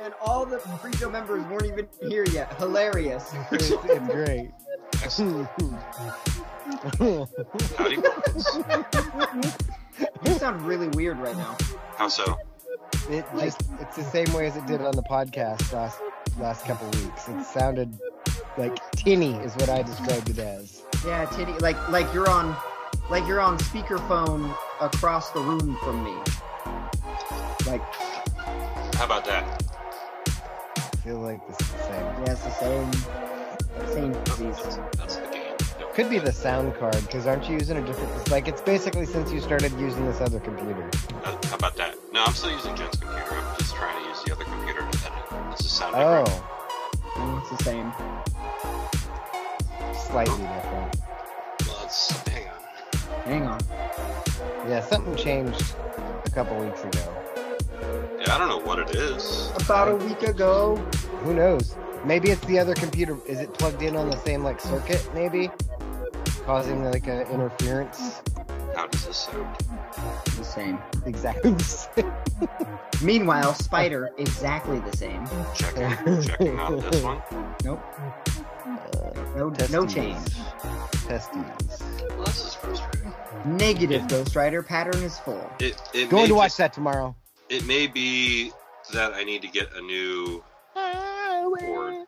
and all the pre-show members weren't even here yet. Hilarious. It's, it's great. Howdy. You sound really weird right now. How so? It just it's the same way as it did on the podcast last last couple weeks. It sounded like tinny is what I described it as. Yeah, tinny Like like you're on, like you're on speakerphone across the room from me. Like How about that? I feel like this is the same. yeah, it's the same, same disease. That's, that's the game. Could be the sound card because aren't you using a different? It's like it's basically since you started using this other computer. Uh, how about that? No, I'm still using Jen's computer. I'm just trying to use the other computer independent. It's a sound card. Oh, different. Mm, It's the same. slightly different. Well, let's hang on. Hang on. Yeah, something changed a couple weeks ago. Yeah, I don't know what it is. About a week ago. Who knows? Maybe it's the other computer. Is it plugged in on the same like circuit? Maybe causing like an interference. How does this sound? The same. Exactly. the same. Meanwhile, Spider exactly the same. Checking, checking out this one. Nope. Uh, No, no change. Testes. Well, this is frustrating. Negative Ghost Rider pattern is full. It, it Going may to watch that tomorrow. It may be that I need to get a new. cord.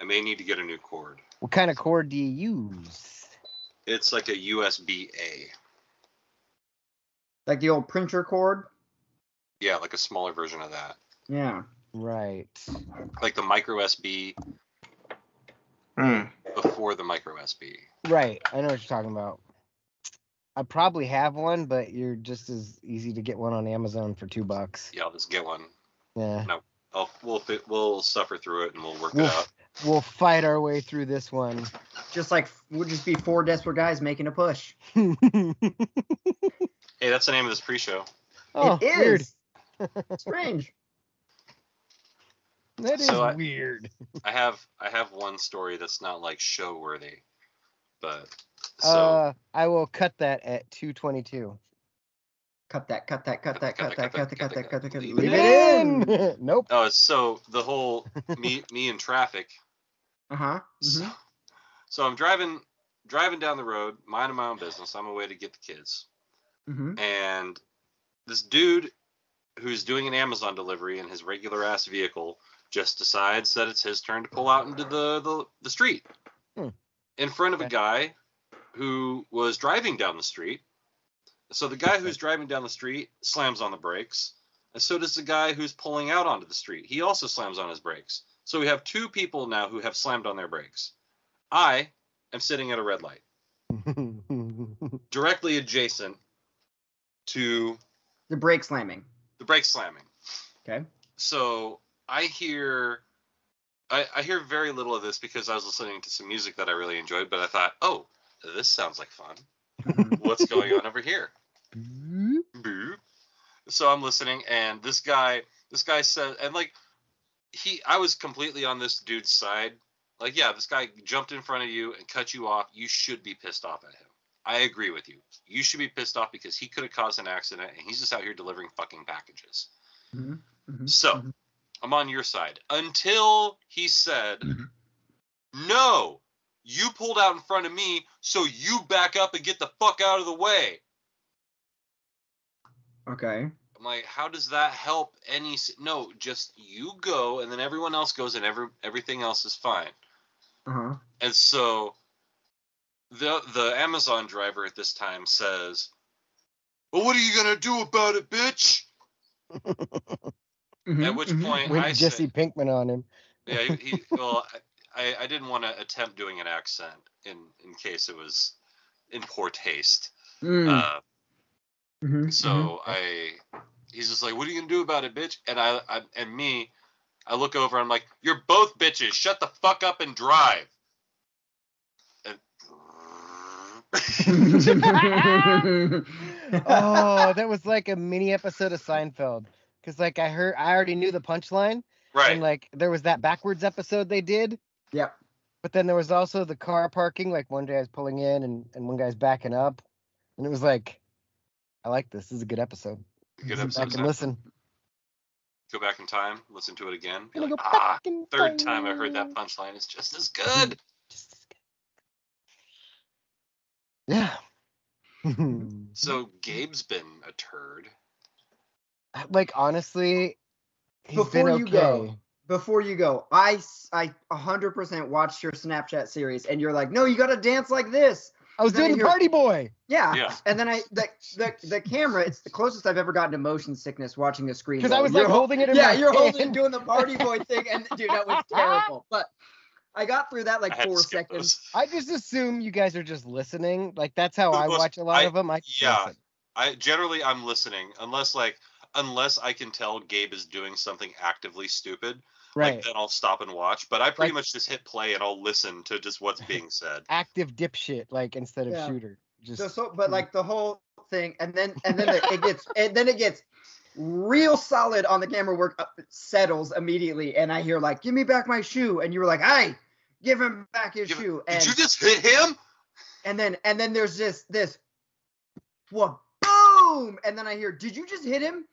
I may need to get a new cord. What kind of cord do you use? It's like a USB A. Like the old printer cord. Yeah, like a smaller version of that. Yeah. Right. Like the micro USB Hmm. before the micro USB. Right. I know what you're talking about. I probably have one, but you're just as easy to get one on Amazon for two bucks. Yeah, I'll just get one. Yeah. I'll, we'll we'll suffer through it and we'll work it out. We'll fight our way through this one. Just like we'll just be four desperate guys making a push. oh, Hey, that's the name of this pre-show. Oh, it is. weird. Strange. That is So I- weird. I have I have one story that's not like show worthy, but so uh, I will cut that at 222. Cut that, cut that, cut that, cut that, cut that, cut that, cut that, cut that. Leave Leave it it in. nope. oh, so the whole me me in traffic. Uh huh. So, so I'm driving driving down the road, minding my own business. I'm away to get the kids, Mm-hmm. and this dude who's doing an Amazon delivery in his regular ass vehicle just decides that it's his turn to pull out into the the, the street Hmm. in front of a guy who was driving down the street. So the guy who's driving down the street slams on the brakes, and so does the guy who's pulling out onto the street. He also slams on his brakes. So we have two people now who have slammed on their brakes. I am sitting at a red light, directly adjacent to The brake slamming. the brake slamming. Okay. So I hear I, I hear very little of this because I was listening to some music that I really enjoyed, but I thought, oh, this sounds like fun. What's going on over here? Boop. So I'm listening, and this guy, this guy said, and like, he, I was completely on this dude's side. Like, yeah, this guy jumped in front of you and cut you off. You should be pissed off at him. I agree with you. You should be pissed off because he could have caused an accident, and he's just out here delivering fucking packages. Mhm, mhm, So, mhm. I'm on your side until he said. "No, you pulled out in front of me, so you back up and get the fuck out of the way." Okay. I'm like, how does that help any? No, just you go, and then everyone else goes, and every everything else is fine. Uh huh. And so, the the Amazon driver at this time says, "Well, what are you gonna do about it, bitch?" Mm-hmm, At which point, With I Jesse said, Pinkman on him. Yeah, he, he well, I, I didn't want to attempt doing an accent in in case it was in poor taste. Mm, Uh, mhm, so I, he's just like, "What are you gonna do about it, bitch?" And I, I and me, I look over. And I'm like, "You're both bitches. Shut the fuck up and drive." And oh, that was like a mini episode of Seinfeld. Cause like I heard, I already knew the punchline, right, and like there was that backwards episode they did, Yep. but then there was also the car parking. Like one guy's pulling in and and one guy's backing up, and it was like, I like this. This is a good episode. Good episode. back and listen. Go back in time, listen to it again. Be like, ah, third time I heard that punchline is just as good. Yeah. So Gabe's been a turd. like honestly, he's Before been you okay. go, Before you go, I s- I 100% watched your Snapchat series, and you're like, no, you gotta dance like this. I was Then doing the you're- party boy. Yeah. Yeah. And then I the, the the camera, it's the closest I've ever gotten to motion sickness watching a screen. Because I was You're like hol- holding it in yeah, my you're holding doing the party boy thing, and dude, that was terrible. But I got through that like I four seconds. those. I just assume you guys are just listening. Like that's how Of I watch a lot I- of them. I yeah. listen. I generally I'm listening unless like unless I can tell Gabe is doing something actively stupid. Right. Like then I'll stop and watch. But I pretty Like- much just hit play and I'll listen to just what's being said. Active dipshit, like instead of Yeah. shooter. Just So, so but like the whole thing, and then and then it, it gets and then it gets real solid on the camera work. uh, It settles immediately, and I hear like, "Give me back my shoe," and you were like, "Hey, give him back his Give- shoe." Did And you just hit him? and then and then there's this this what boom and then i hear did you just hit him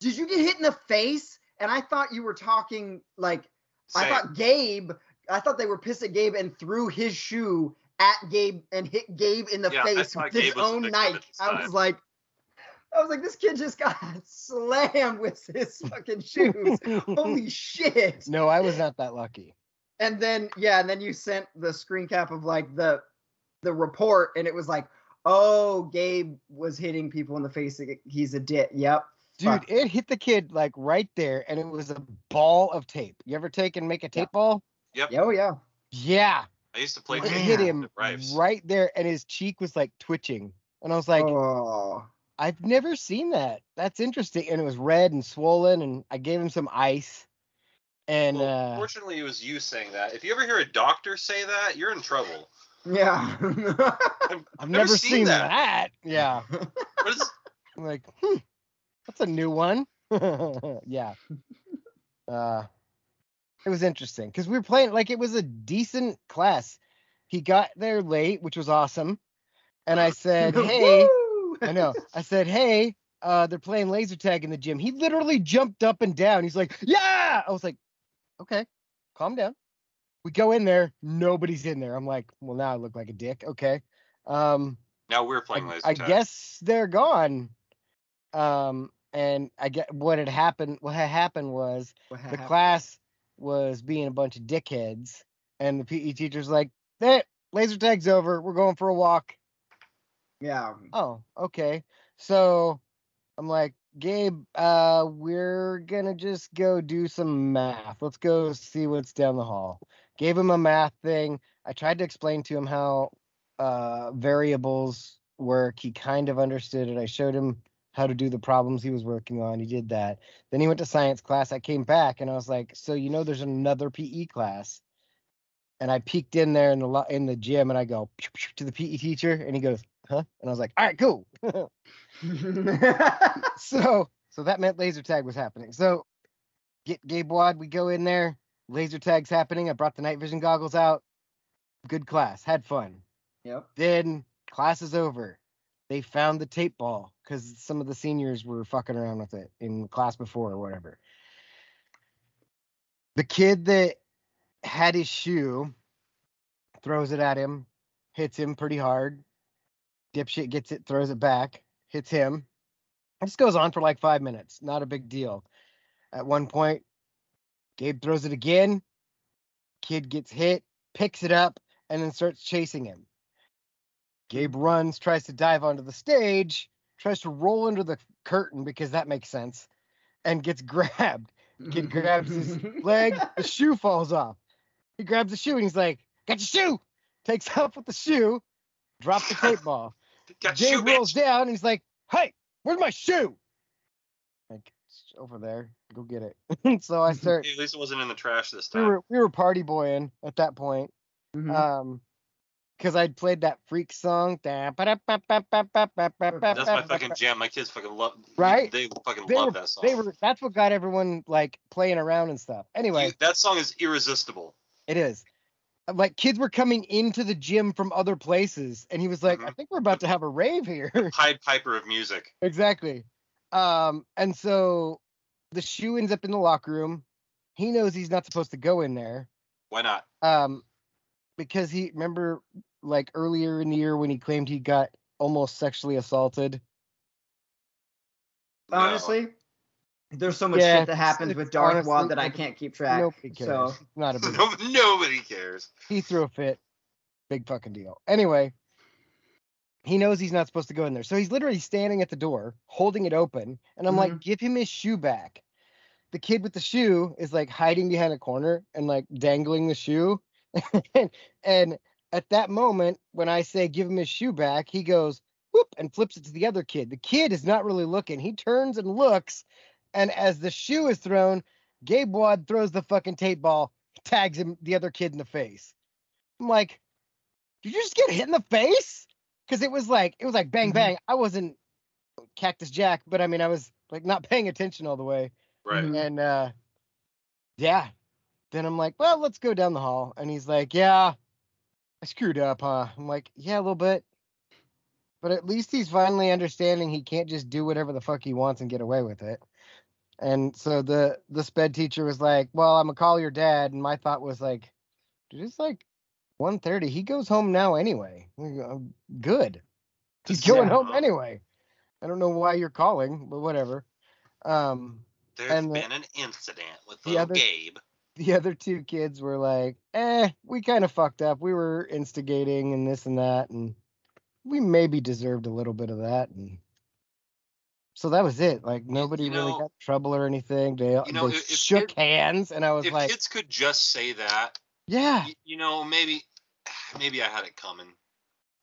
did you get hit in the face and i thought you were talking like i thought gabe i thought they were pissed at gabe and threw his shoe at gabe and hit gabe in the Yeah, face with his Gabe was own victim at knife this i was like i was like this kid just got slammed with his fucking shoes holy shit no, I was not that lucky. and then yeah, and then you sent the screen cap of like the the report, and it was like, oh, Gabe was hitting people in the face. He's a dit. Yep. Dude, Fuck. it hit the kid like right there, and it was a ball of tape. You ever take and make a tape ball? Yep. Oh yeah. Yeah. I used to play It hit him at right there, and his cheek was like twitching. And I was like, oh. I've never seen that. That's interesting. And it was red and swollen, and I gave him some ice. And Well, uh, fortunately, it was you saying that. If you ever hear a doctor say that, you're in trouble. Yeah. I've never, seen, that. Yeah. What is? I'm like, hmm, that's a new one. yeah. Uh, it was interesting because we were playing like it was a decent class. He got there late, which was awesome. And I said, hey, I know. I said, hey, uh, they're playing laser tag in the gym. He literally jumped up and down. He's like, yeah. I was like, okay, calm down. We go in there, nobody's in there. I'm like, well, now I look like a dick. Okay. Um, Now we're I, playing laser I tag. guess they're gone. Um, and I get what had happened. What had happened was the happened? class was being a bunch of dickheads, and the PE teacher's like, "That laser tag's over. We're going for a walk." Yeah. Oh, okay. So I'm like, Gabe, uh, we're gonna just go do some math. Let's go see what's down the hall. Gave him a math thing. I tried to explain to him how uh, variables work. He kind of understood it. I showed him how to do the problems he was working on. He did that. Then he went to science class. I came back and I was like, so you know, there's another PE class. And I peeked in there in the in the gym and I go "Pew, pew," to the PE teacher and he goes, huh? And I was like, all right, cool. so so that meant laser tag was happening. So get Gabe Wad, we go in there, laser tag's happening. I brought the night vision goggles out. Good class, had fun. yep. Then class is over. They found the tape ball because some of the seniors were fucking around with it in class before or whatever. The kid that had his shoe throws it at him, hits him pretty hard. Dipshit gets it, throws it back, hits him. This goes on for like five minutes. Not a big deal. At one point, Gabe throws it again. Kid gets hit, picks it up, and then starts chasing him. Gabe runs, tries to dive onto the stage, tries to roll under the curtain because that makes sense, and gets grabbed. Kid grabs his leg, the shoe falls off. He grabs the shoe and he's like, Got your shoe! Takes off with the shoe, drops the tape ball. Got Gabe you, rolls bitch. down and he's like, Hey, where's my shoe? Like, "It's over there. Go get it. so I start at least it wasn't in the trash this we time. were we were party boying at that point. Mhm. Um because I'd played that freak song. That's my fucking jam. My kids fucking love. Right? They fucking They love were, that song. they were that's what got everyone like playing around and stuff. Anyway, You- that song is irresistible. it is. Like kids were coming into the gym from other places, and he was like, Mhm. I think we're about to have a rave here. Pied Piper of music. exactly. Um, and so the shoe ends up in the locker room. He knows he's not supposed to go in there. Why not? Um, because he remember like earlier in the year when he claimed he got almost sexually assaulted. No. Honestly, there's so much Yeah, shit that happens with Darth honestly- Wad that I can't keep track. Nobody cares. So Not a big. No, nobody cares. he threw a fit. Big fucking deal. Anyway, he knows he's not supposed to go in there. So he's literally standing at the door, holding it open. And I'm like, mm-hmm. give him his shoe back. The kid with the shoe is like hiding behind a corner and like dangling the shoe. and, and at that moment, when I say give him his shoe back, he goes whoop and flips it to the other kid. The kid is not really looking. He turns and looks. And as the shoe is thrown, Gabe Wad throws the fucking tape ball, tags him, the other kid in the face. I'm like, did you just get hit in the face? Because it was like, it was like bang Mhm. bang. I wasn't Cactus Jack, but I mean, I was like not paying attention all the way. Right. Mhm. And uh, yeah, then I'm like, well, let's go down the hall. And he's like, yeah, I screwed up, huh? I'm like, yeah, a little bit. But at least he's finally understanding he can't just do whatever the fuck he wants and get away with it. And so the the sped teacher was like, "Well, I'm gonna call your dad." And my thought was like, "Dude, it's like 1:30. He goes home now anyway. I'm Good. He's Just- going Yeah. home anyway. I don't know why you're calling, but whatever." Um, There's and the- been an incident with little other- Gabe. The other two kids were like, "Eh, we kind of fucked up. We were instigating and this and that, and we maybe deserved a little bit of that." And so that was it. Like nobody you really got in trouble or anything. They, you know, they if- if shook kid- hands, and I was If like, kids could just say that, "Yeah, y- you know, maybe, maybe I had it coming.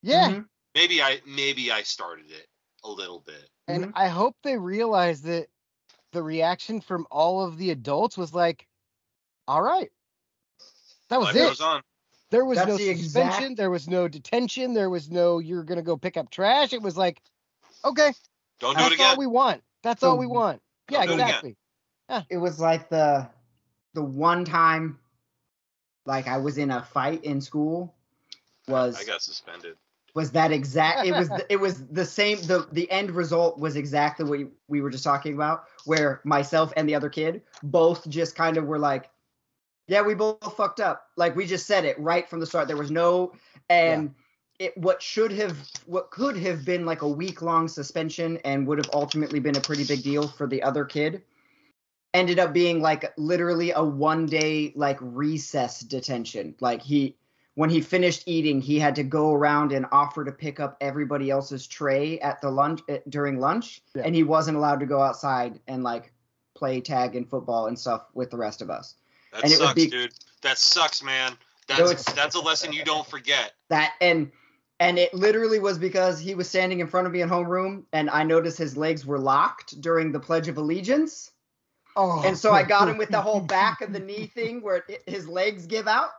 yeah." Mhm. Maybe I, maybe I started it a little bit. And Mhm. I hope they realize that the reaction from all of the adults was like, "All right." That was Life it. goes on. There was That's no the exact- suspension. There was no detention. There was no you're gonna go pick up trash. It was like, okay, Don't do it that's all again. we want. That's So- all we want. Yeah, Don't do it again. exactly. it was like the the one time like I was in a fight in school was I got suspended. was that exact it was the, it was the same the the end result was exactly what we were just talking about where myself and the other kid both just kind of were like yeah we both fucked up. Like we just said it right from the start. There was no and it what should have what could have been like a week long suspension and would have ultimately been a pretty big deal for the other kid ended up being like literally a one day like recess detention. Like he when he finished eating he had to go around and offer to pick up everybody else's tray at the lunch eh, during lunch Yeah. and he wasn't allowed to go outside and like play tag and football and stuff with the rest of us That And sucks, be- dude. That sucks, man. That's it's- that's a lesson you don't forget. that and and it literally was because he was standing in front of me in homeroom and i noticed his legs were locked during the pledge of allegiance Oh, and so I got him with the whole back of the knee thing where it, his legs give out.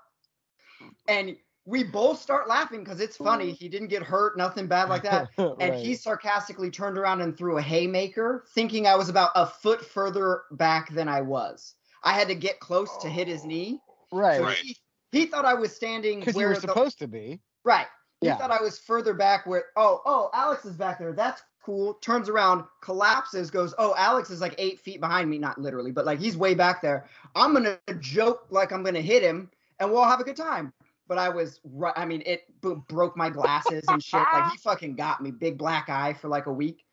And we both start laughing because it's funny. He didn't get hurt, nothing bad like that. And Right. he sarcastically turned around and threw a haymaker, thinking I was about a foot further back than I was. I had to get close to hit his oh. knee. right So Right. he, he thought I was standing because you where were the- supposed to be. Right. He Yeah. thought I was further back where oh oh Alex is back there. That's cool. Turns around, collapses, goes, Oh, Alex is like eight feet behind me, not literally, but like he's way back there. I'm gonna joke like I'm gonna hit him and we'll have a good time. But I was right I mean, it bo- broke my glasses and shit. Like he fucking got me. Big black eye for like a week.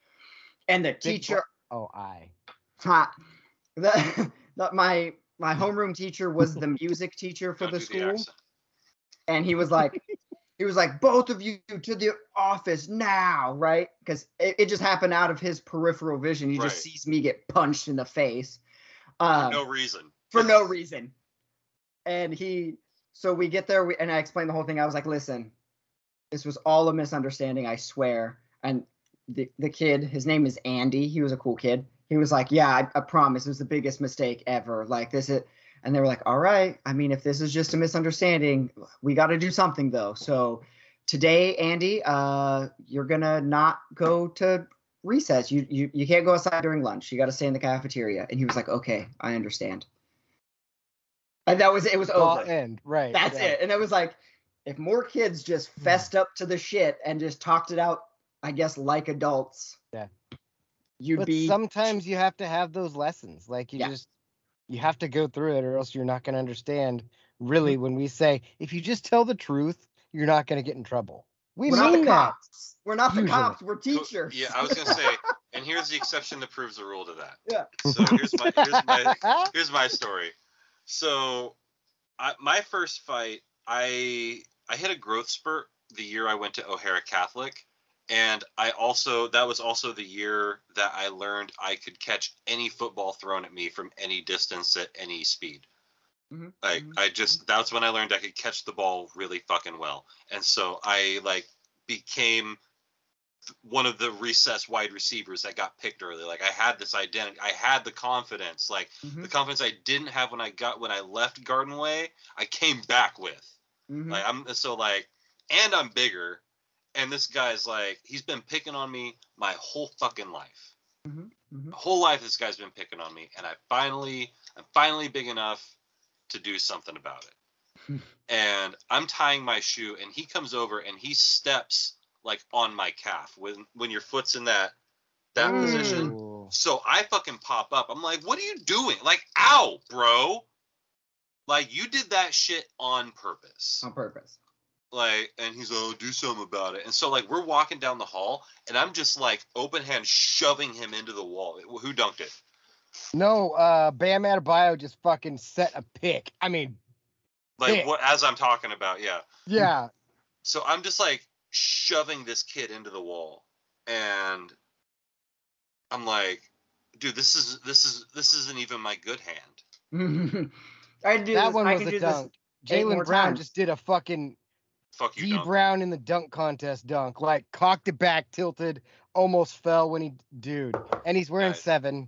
And the teacher Oh, I. ha, the my my homeroom teacher was the music teacher for Don't the school. accent. and he was like he was like both of you to the office now right? Because it, it just happened out of his peripheral vision. He Right. just sees me get punched in the face For um, no reason. for no reason. And he so we get there we, and i explained the whole thing. I was like listen this was all a misunderstanding i swear. And the, the kid his name is andy. He was a cool kid he was like yeah I, I promise it was the biggest mistake ever like this is and they were like all right i mean if this is just a misunderstanding we got to do something though so today andy uh you're gonna not go to recess you you, you can't go outside during lunch you got to stay in the cafeteria and he was like okay i understand and that was it was over end. Right. that's yeah. it. And it was like, if more kids just fessed up to the shit and just talked it out, I guess like adults. Yeah. you'd but be sometimes you have to have those lessons. Like you Yeah. just you have to go through it, or else you're not going to understand. Really, mm-hmm. when we say if you just tell the truth, you're not going to get in trouble. We we're not the mean that. cops. We're not the cops. We're Co- teachers. Yeah, I was gonna say, and here's the exception that proves the rule to that. Yeah. So here's my here's my here's my story. So, I, my first fight, I I hit a growth spurt the year I went to O'Hara Catholic, and I also that was also the year that I learned I could catch any football thrown at me from any distance at any speed. Mhm, Like mhm, I just that's when I learned I could catch the ball really fucking well, and so I like became one of the recess wide receivers that got picked early. Like I had this identity, I had the confidence, like Mhm, the confidence I didn't have when I got when I left Garden Way, I came back with. mhm. Like I'm so like, and I'm bigger, and this guy's like he's been picking on me my whole fucking life. Mhm, mhm. My whole life this guy's been picking on me, and I finally I'm finally big enough to do something about it. and I'm tying my shoe, and he comes over and he steps like on my calf when when your foot's in that that Mm. position. So I fucking pop up. I'm like, what are you doing? Like, ow, bro. Like you did that shit on purpose. on purpose. Like, and he's like, oh, do something about it. And so like we're walking down the hall, and I'm just like open hand shoving him into the wall. Who dunked it? No, uh, Bam Adebayo just fucking set a pick. I mean, Like Pick. what? As I'm talking about, yeah. yeah, So I'm just like shoving this kid into the wall, and I'm like, dude, this is this is this isn't even my good hand. I do that this. one I was can a do dunk. this Jaylen Brown times. just did a fucking Fuck you, D dunk. Brown in the dunk contest dunk. Like cocked it back, tilted, almost fell when he, dude. And he's wearing Nice. seven.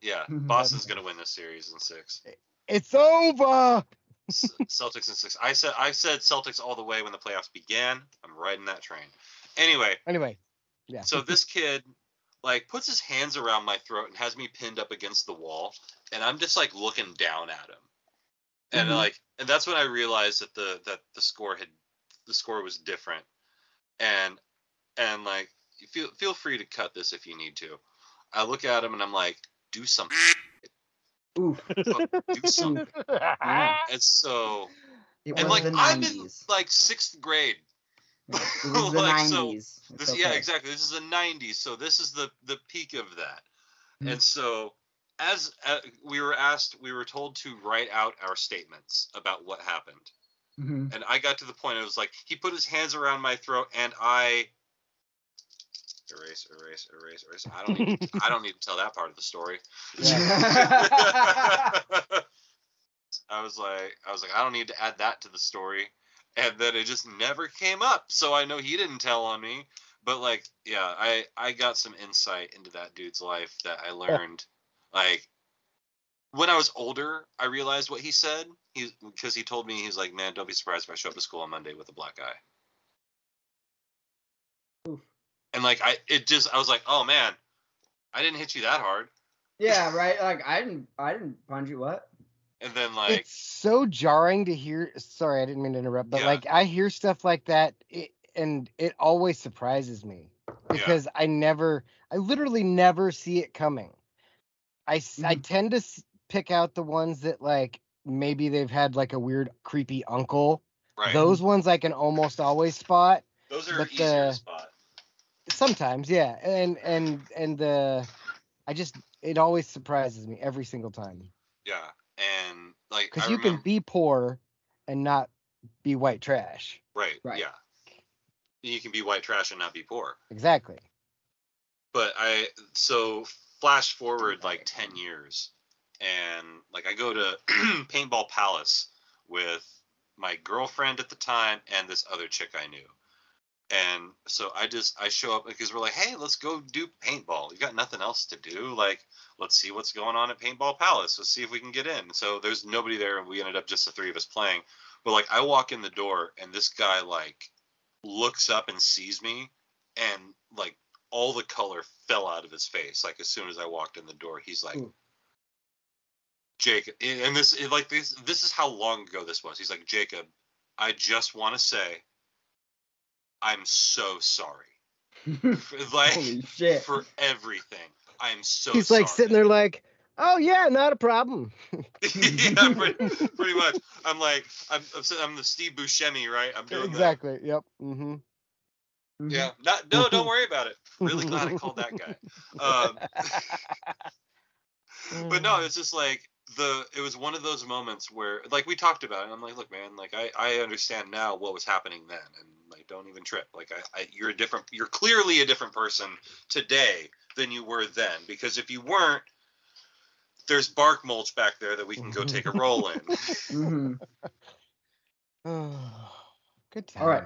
Yeah. Boston's gonna win this series in six. It's over. Celtics in six. I said I said Celtics all the way when the playoffs began. I'm riding that train. Anyway, Anyway, yeah. so this kid like puts his hands around my throat and has me pinned up against the wall, and I'm just like looking down at him, and Mhm. like, and that's when I realized that the that the score had the score was different, and and like feel feel free to cut this if you need to. I look at him and I'm like, do something, Oof. do something, Yeah. and so It and like I'm in like sixth grade. It was the like, so 90s. It's This, Yeah, exactly. This is the '90s, so this is the the peak of that. Mhm. And so, as uh, we were asked, we were told to write out our statements about what happened. Mhm. And I got to the point. It was like he put his hands around my throat, and I erase, erase, erase, erase. I don't need. I don't need to tell that part of the story. I was like, I was like, I don't need to add that to the story, and then it just never came up. So I know he didn't tell on me, but like, yeah, I I got some insight into that dude's life that I learned, like. When I was older, I realized what he said. He because he told me he's like, man, don't be surprised if I show up to school on Monday with a black eye. Oof. And like I, it just I was like, oh man, I didn't hit you that hard. yeah, right. Like I didn't, I didn't punch you. What? And then like, it's so jarring to hear. Sorry, I didn't mean to interrupt, but Yeah. like I hear stuff like that, it, and it always surprises me because I never, I literally never see it coming. I s- I mm-hmm. tend to pick out the ones that like maybe they've had like a weird creepy uncle. right, Those ones I can almost always spot. those are but easier the- to spot. Sometimes, yeah, and and and the, I just it always surprises me every single time Yeah, and like because you can be poor and not be white trash. right, Right. yeah, you can be white trash and not be poor. Exactly. But I so flash forward like ten years, and like I go to Paintball Palace with my girlfriend at the time and this other chick I knew. And so I just I show up because we're like, hey, let's go do paintball. You got nothing else to do. Like, let's see what's going on at Paintball Palace. Let's see if we can get in. So there's nobody there, and we ended up just the three of us playing. But like, I walk in the door, and this guy like looks up and sees me, and like all the color fell out of his face. Like as soon as I walked in the door, he's like, Ooh. Jacob, and this like this this is how long ago this was. He's like, Jacob, I just want to say, I'm so sorry. For, like Holy shit. for everything. I'm so. He's like sitting there like, oh yeah, not a problem. yeah, pretty, pretty much. I'm like, I'm, I'm, the Steve Buscemi, right? I'm doing exactly. Yep. Mm-hmm. Mhm. Yeah. Not, no, don't worry about it. Really glad I called that guy. Um, but no, it's just like the. It was one of those moments where, like, we talked about it. And I'm like, look, man, like, I, I understand now what was happening then, and like, don't even trip. Like, I, I, you're a different. You're clearly a different person today than you were then, because if you weren't. There's bark mulch back there that we can go take a roll in. Mhm. Good times. All right.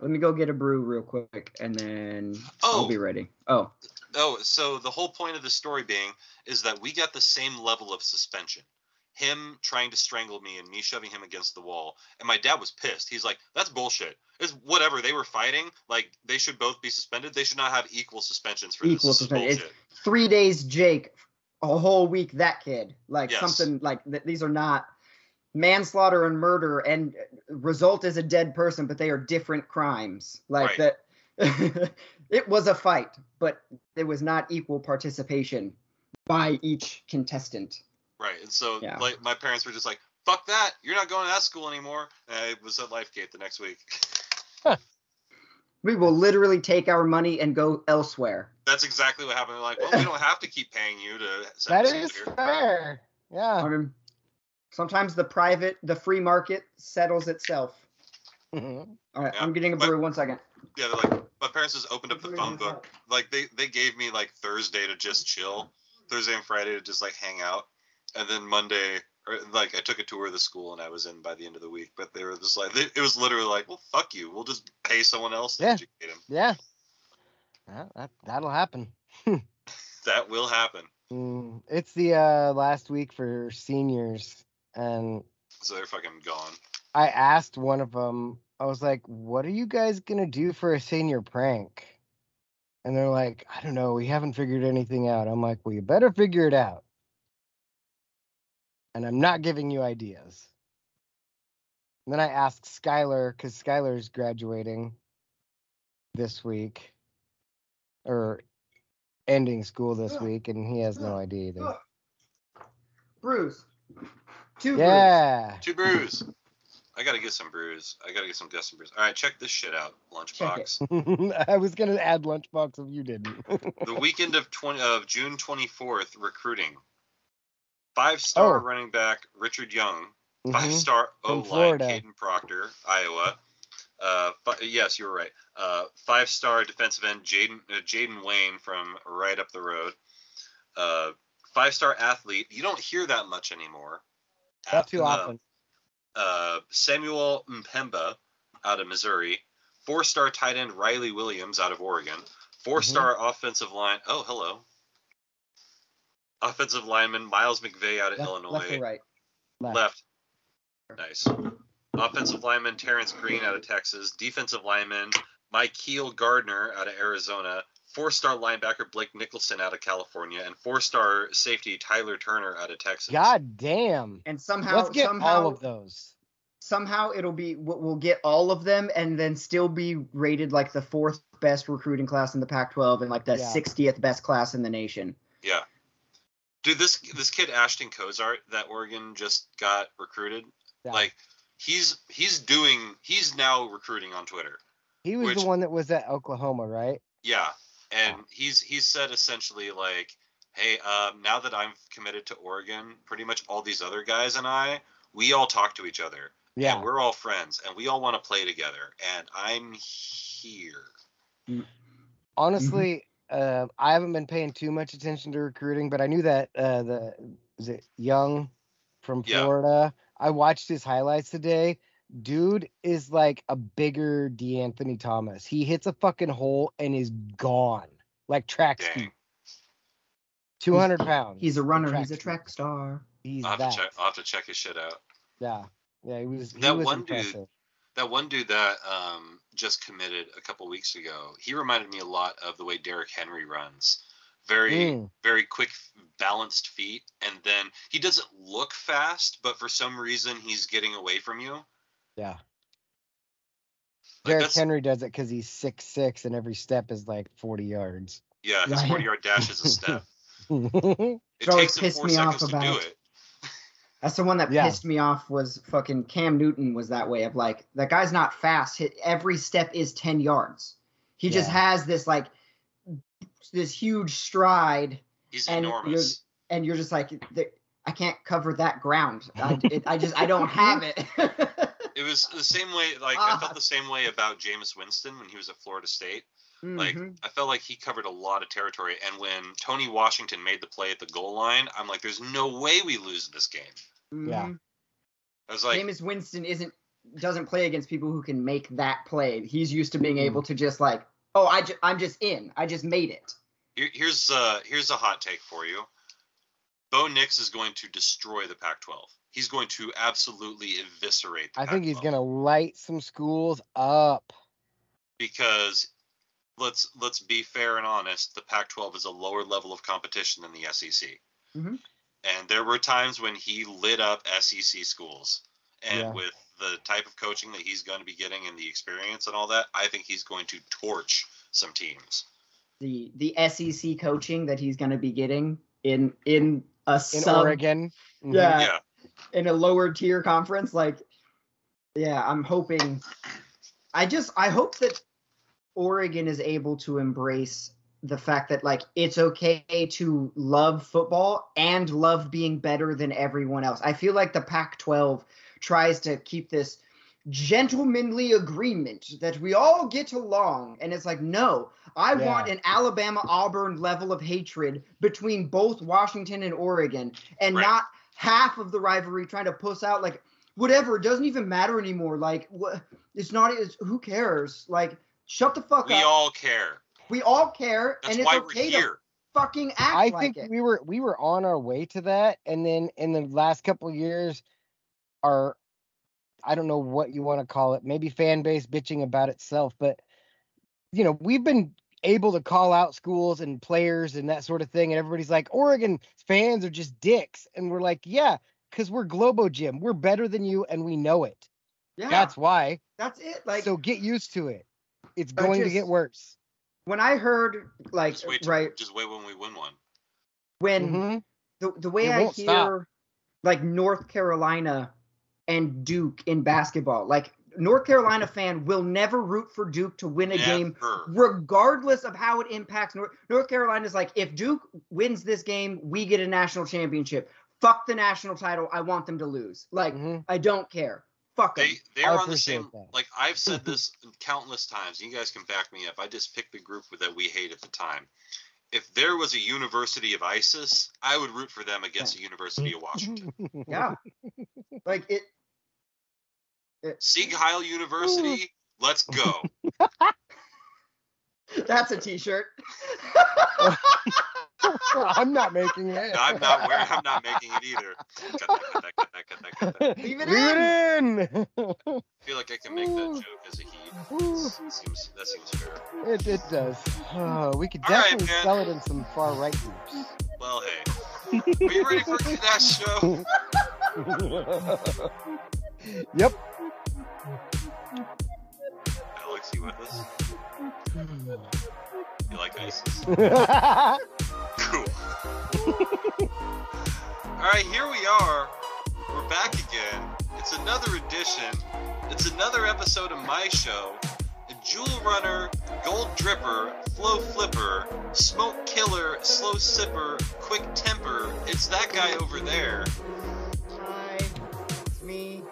Let me go get a brew real quick, and then oh. I'll be ready. Oh, Oh, so the whole point of the story being is that we got the same level of suspension. Him trying to strangle me and me shoving him against the wall. And my dad was pissed. He's like, that's bullshit. It's whatever. They were fighting. Like, they should both be suspended. They should not have equal suspensions for Equal this. This is suspension. It's- three days, Jake. A whole week, that kid. Like Yes. something like th- these are not manslaughter and murder, and result is a dead person, but they are different crimes. Like Right. that. it was a fight, but there was not equal participation by each contestant. Right. And so, Yeah. like, my parents were just like, fuck that. You're not going to that school anymore. And I was at Lifegate the next week. We will literally take our money and go elsewhere. That's exactly what happened. They're like, well, we don't have to keep paying you to That send school here. fair. I Yeah. mean, sometimes the private, the free market settles itself. Mhm. All right, Yeah, I'm getting a but- brew. One second. Yeah, they're like, my parents just opened up the phone book. Like they they gave me like Thursday to just chill, Thursday and Friday to just like hang out, and then Monday or like I took a tour of the school and I was in by the end of the week. But they were just like, they, it was literally like, well, fuck you, we'll just pay someone else to Yeah. educate him. Yeah. Yeah, that that'll happen. That will happen. Mm, it's the uh, last week for seniors, and So they're fucking gone. I asked one of them. I was like, "What are you guys gonna do for a senior prank?" And they're like, "I don't know. We haven't figured anything out." I'm like, "Well, you better figure it out." And I'm not giving you ideas. And then I asked Skylar because Skylar's graduating this week, or ending school this Yeah. week, and he has no idea either. Brews. Two brews. Yeah. Two brews. I gotta get some brews. I gotta get some custom brews. All right, check this shit out, Lunchbox. I was gonna add lunchbox if you didn't. the weekend of 20 of June 24th, recruiting. Five star Oh. running back Richard Young, five Mhm. star O line. Kadyn Proctor, Iowa. Uh, fi- yes, you were right. Uh, five star defensive end Jayden uh, Jayden Wayne from right up the road. Uh, five star athlete. You don't hear that much anymore. Not too Uh, often. Uh, Samuel Mpemba out of Missouri, four star tight end Riley Williams out of Oregon, 4 star Mm-hmm. offensive line. Oh, hello. Offensive lineman Miles McVay out of Left, Illinois. left right? Left. Left. Nice. Offensive lineman Terrence Green out of Texas. Defensive lineman Mike Keel Gardner out of Arizona. Four star linebacker Blake Nicholson out of California. And four star safety Tyler Turner out of Texas. God damn. And somehow, Let's get somehow, all of those. somehow it'll be we'll we'll get all of them, and then still be rated like the fourth best recruiting class in the Pac-12 and like the Yeah. 60th best class in the nation. Yeah. Dude, this this kid Ashton Kozart that Oregon just got recruited, Yeah. like he's he's doing he's now recruiting on Twitter. he was which- the one that was at Oklahoma, right? Yeah, and he's he's said essentially like, hey, um, now that I'm committed to Oregon, pretty much all these other guys and I, we all talk to each other. Yeah. And we're all friends, and we all want to play together, and I'm here. Honestly, uh, I haven't been paying too much attention to recruiting, but I knew that uh, the is it Young from Yeah. Florida. I watched his highlights today. Dude is like a bigger De'Anthony Thomas. He hits a fucking hole and is gone, like track speed. Two hundred pounds. He's a runner. track He's a track star. He's I'll have, that. to check, I'll have to check his shit out. Yeah, yeah. He was. He That was one dude- That one dude that um, just committed a couple weeks ago, he reminded me a lot of the way Derrick Henry runs. Very, Mm. very quick, balanced feet, and then he doesn't look fast, but for some reason he's getting away from you. Yeah. Like Derrick that's, Henry does it because he's six six and every step is like forty yards. yeah, his Right. forty yard dash is a step. It It's always takes him pissed four me off seconds to do about- it. That's the one that Yeah. pissed me off was fucking Cam Newton was that way of like that guy's not fast. Hit every step is 10 yards. He just Yeah. has this like this huge stride He's And you're- enormous. and you're just like "Th- I can't cover that ground. I, it, I just I don't have it. It was the same way. Like I felt the same way about Jameis Winston when he was at Florida State. Like Mhm. I felt like he covered a lot of territory. And when Tony Washington made the play at the goal line, I'm like, there's no way we lose this game. Yeah. Mhm. I was like, Jameis Winston isn't doesn't play against people who can make that play. He's used to being Mhm. able to just like, oh, I ju- I'm just in. I just made it. Here, here's uh here's a hot take for you. Bo Nix is going to destroy the Pac-12. He's going to absolutely eviscerate. The I think he's gonna light some schools up. because let's let's be fair and honest. The Pac-12 is a lower level of competition than the SEC, Mhm. and there were times when he lit up SEC schools. And Yeah. with the type of coaching that he's going to be getting and the experience and all that, I think he's going to torch some teams. The the SEC coaching that he's going to be getting in in a In sub Oregon. Mhm. Yeah. yeah. In a lower tier conference like yeah i'm hoping i just i hope that oregon is able to embrace the fact that like it's okay to love football and love being better than everyone else i feel like the pac 12 tries to keep this gentlemanly agreement that we all get along and it's like no i Yeah. want an alabama auburn level of hatred between both washington and oregon and Right. not half of the rivalry trying to puss out like whatever it doesn't even matter anymore like what it's not it's, who cares like shut the fuck We up we all care. we all care That's and it's why okay we're to here. fucking act I like think it we were we were on our way to that, and then in the last couple of years, our I don't know what you want to call it, maybe fan base bitching about itself, but you know we've been able to call out schools and players and that sort of thing, and everybody's like Oregon fans are just dicks, and we're like, yeah, because we're Globo Gym, we're better than you, and we know it. yeah That's why. that's it like so get used to it. It's I going to get worse. when i heard like Just wait, right just wait when we win one. when Mhm. the, the way It i hear stop. like north carolina and duke in basketball like north carolina fan will never root for duke to win a game regardless of how it impacts North, North Carolina's like if Duke wins this game, we get a national championship. Fuck the national title. I want them to lose. Like Mhm. I don't care. Fuck them. They they're on the same. that. Like I've said this countless times. and You guys can back me up. I just picked the group that we hate at the time. If there was a University of ISIS, I would root for them against the University of Washington. yeah. like it. Sieg Heil University, let's go. That's a T-shirt. I'm not making it. I'm not wearing. I'm not making it either. Cut that, cut that, cut that, cut that, cut that. Leave it Leave it in. I feel like I can make that joke as a heat. It seems that seems fair. It, it does. Oh, we could All right, definitely man. sell it in some far right groups. Well, hey, are you ready for a that show? yep. Alex, you with us? You like ISIS? Cool. All right, here we are. We're back again. It's another edition. It's another episode of my show. A jewel runner, gold dripper, flow flipper, smoke killer, slow sipper, quick temper. It's that guy over there. Hi, it's me.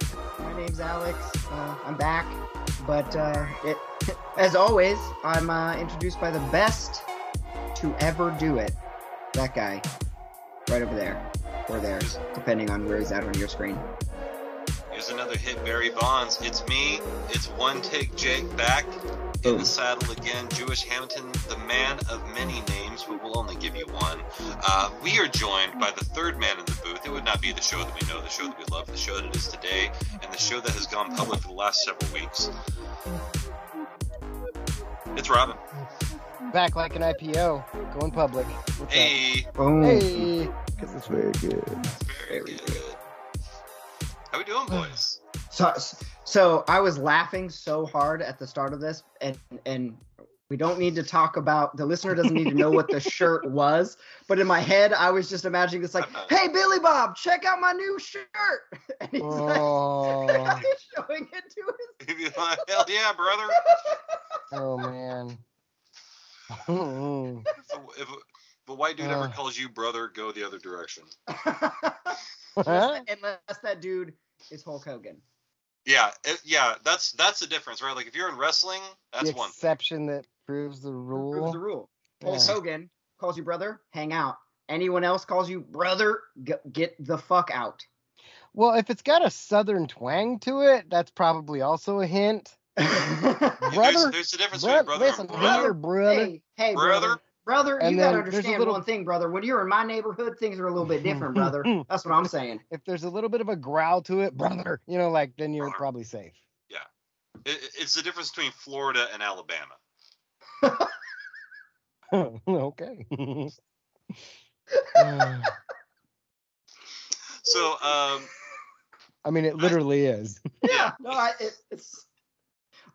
Name's Alex. Uh, I'm back, but uh, it, as always, I'm uh, introduced by the best to ever do it. That guy, right over there, or there, depending on where he's at on your screen. Here's another hit, Barry Bonds. It's me. It's one take Jake back in the saddle again. Jewish Hamilton, the man of many names, but we'll only give you one. Uh, we are joined by the third man in the booth. It would not be the show that we know, the show that we love, the show that it is today, and the show that has gone public for the last several weeks. It's Robin. Back like an IPO, going public. What's Hey, Boom. Hey, because it's very good. very good. How we doing, boys? So, so I was laughing so hard at the start of this, and and We don't need to talk about the listener doesn't need to know what the shirt was, but in my head I was just imagining this like, "Hey Billy Bob, check out my new shirt." And he's Oh, like showing it to his like, Hell yeah, brother. oh man. If a, if a, if a white dude ever Uh. calls you brother, go the other direction. unless, unless that dude is Hulk Hogan. Yeah, it, yeah, that's that's the difference, right? Like if you're in wrestling, that's the one. exception that proves the rule. Proves the rule. rule. Hulk Hogan calls you brother, hang out. Anyone else calls you brother, g- get the fuck out. Well, if it's got a southern twang to it, that's probably also a hint. There's, Brother, there's a difference Bro- between brother listen and brother. here, brother. Hey, hey, Brother. brother. Brother, And you gotta then there's a understand little- one thing, brother. When you're in my neighborhood, things are a little bit different, brother. That's what I'm saying. If there's a little bit of a growl to it, brother, you know, like then you're Brother. probably safe. Yeah. It, it's the difference between Florida and Alabama. okay. So, um, I mean, it literally is. Yeah, no, I, it, it's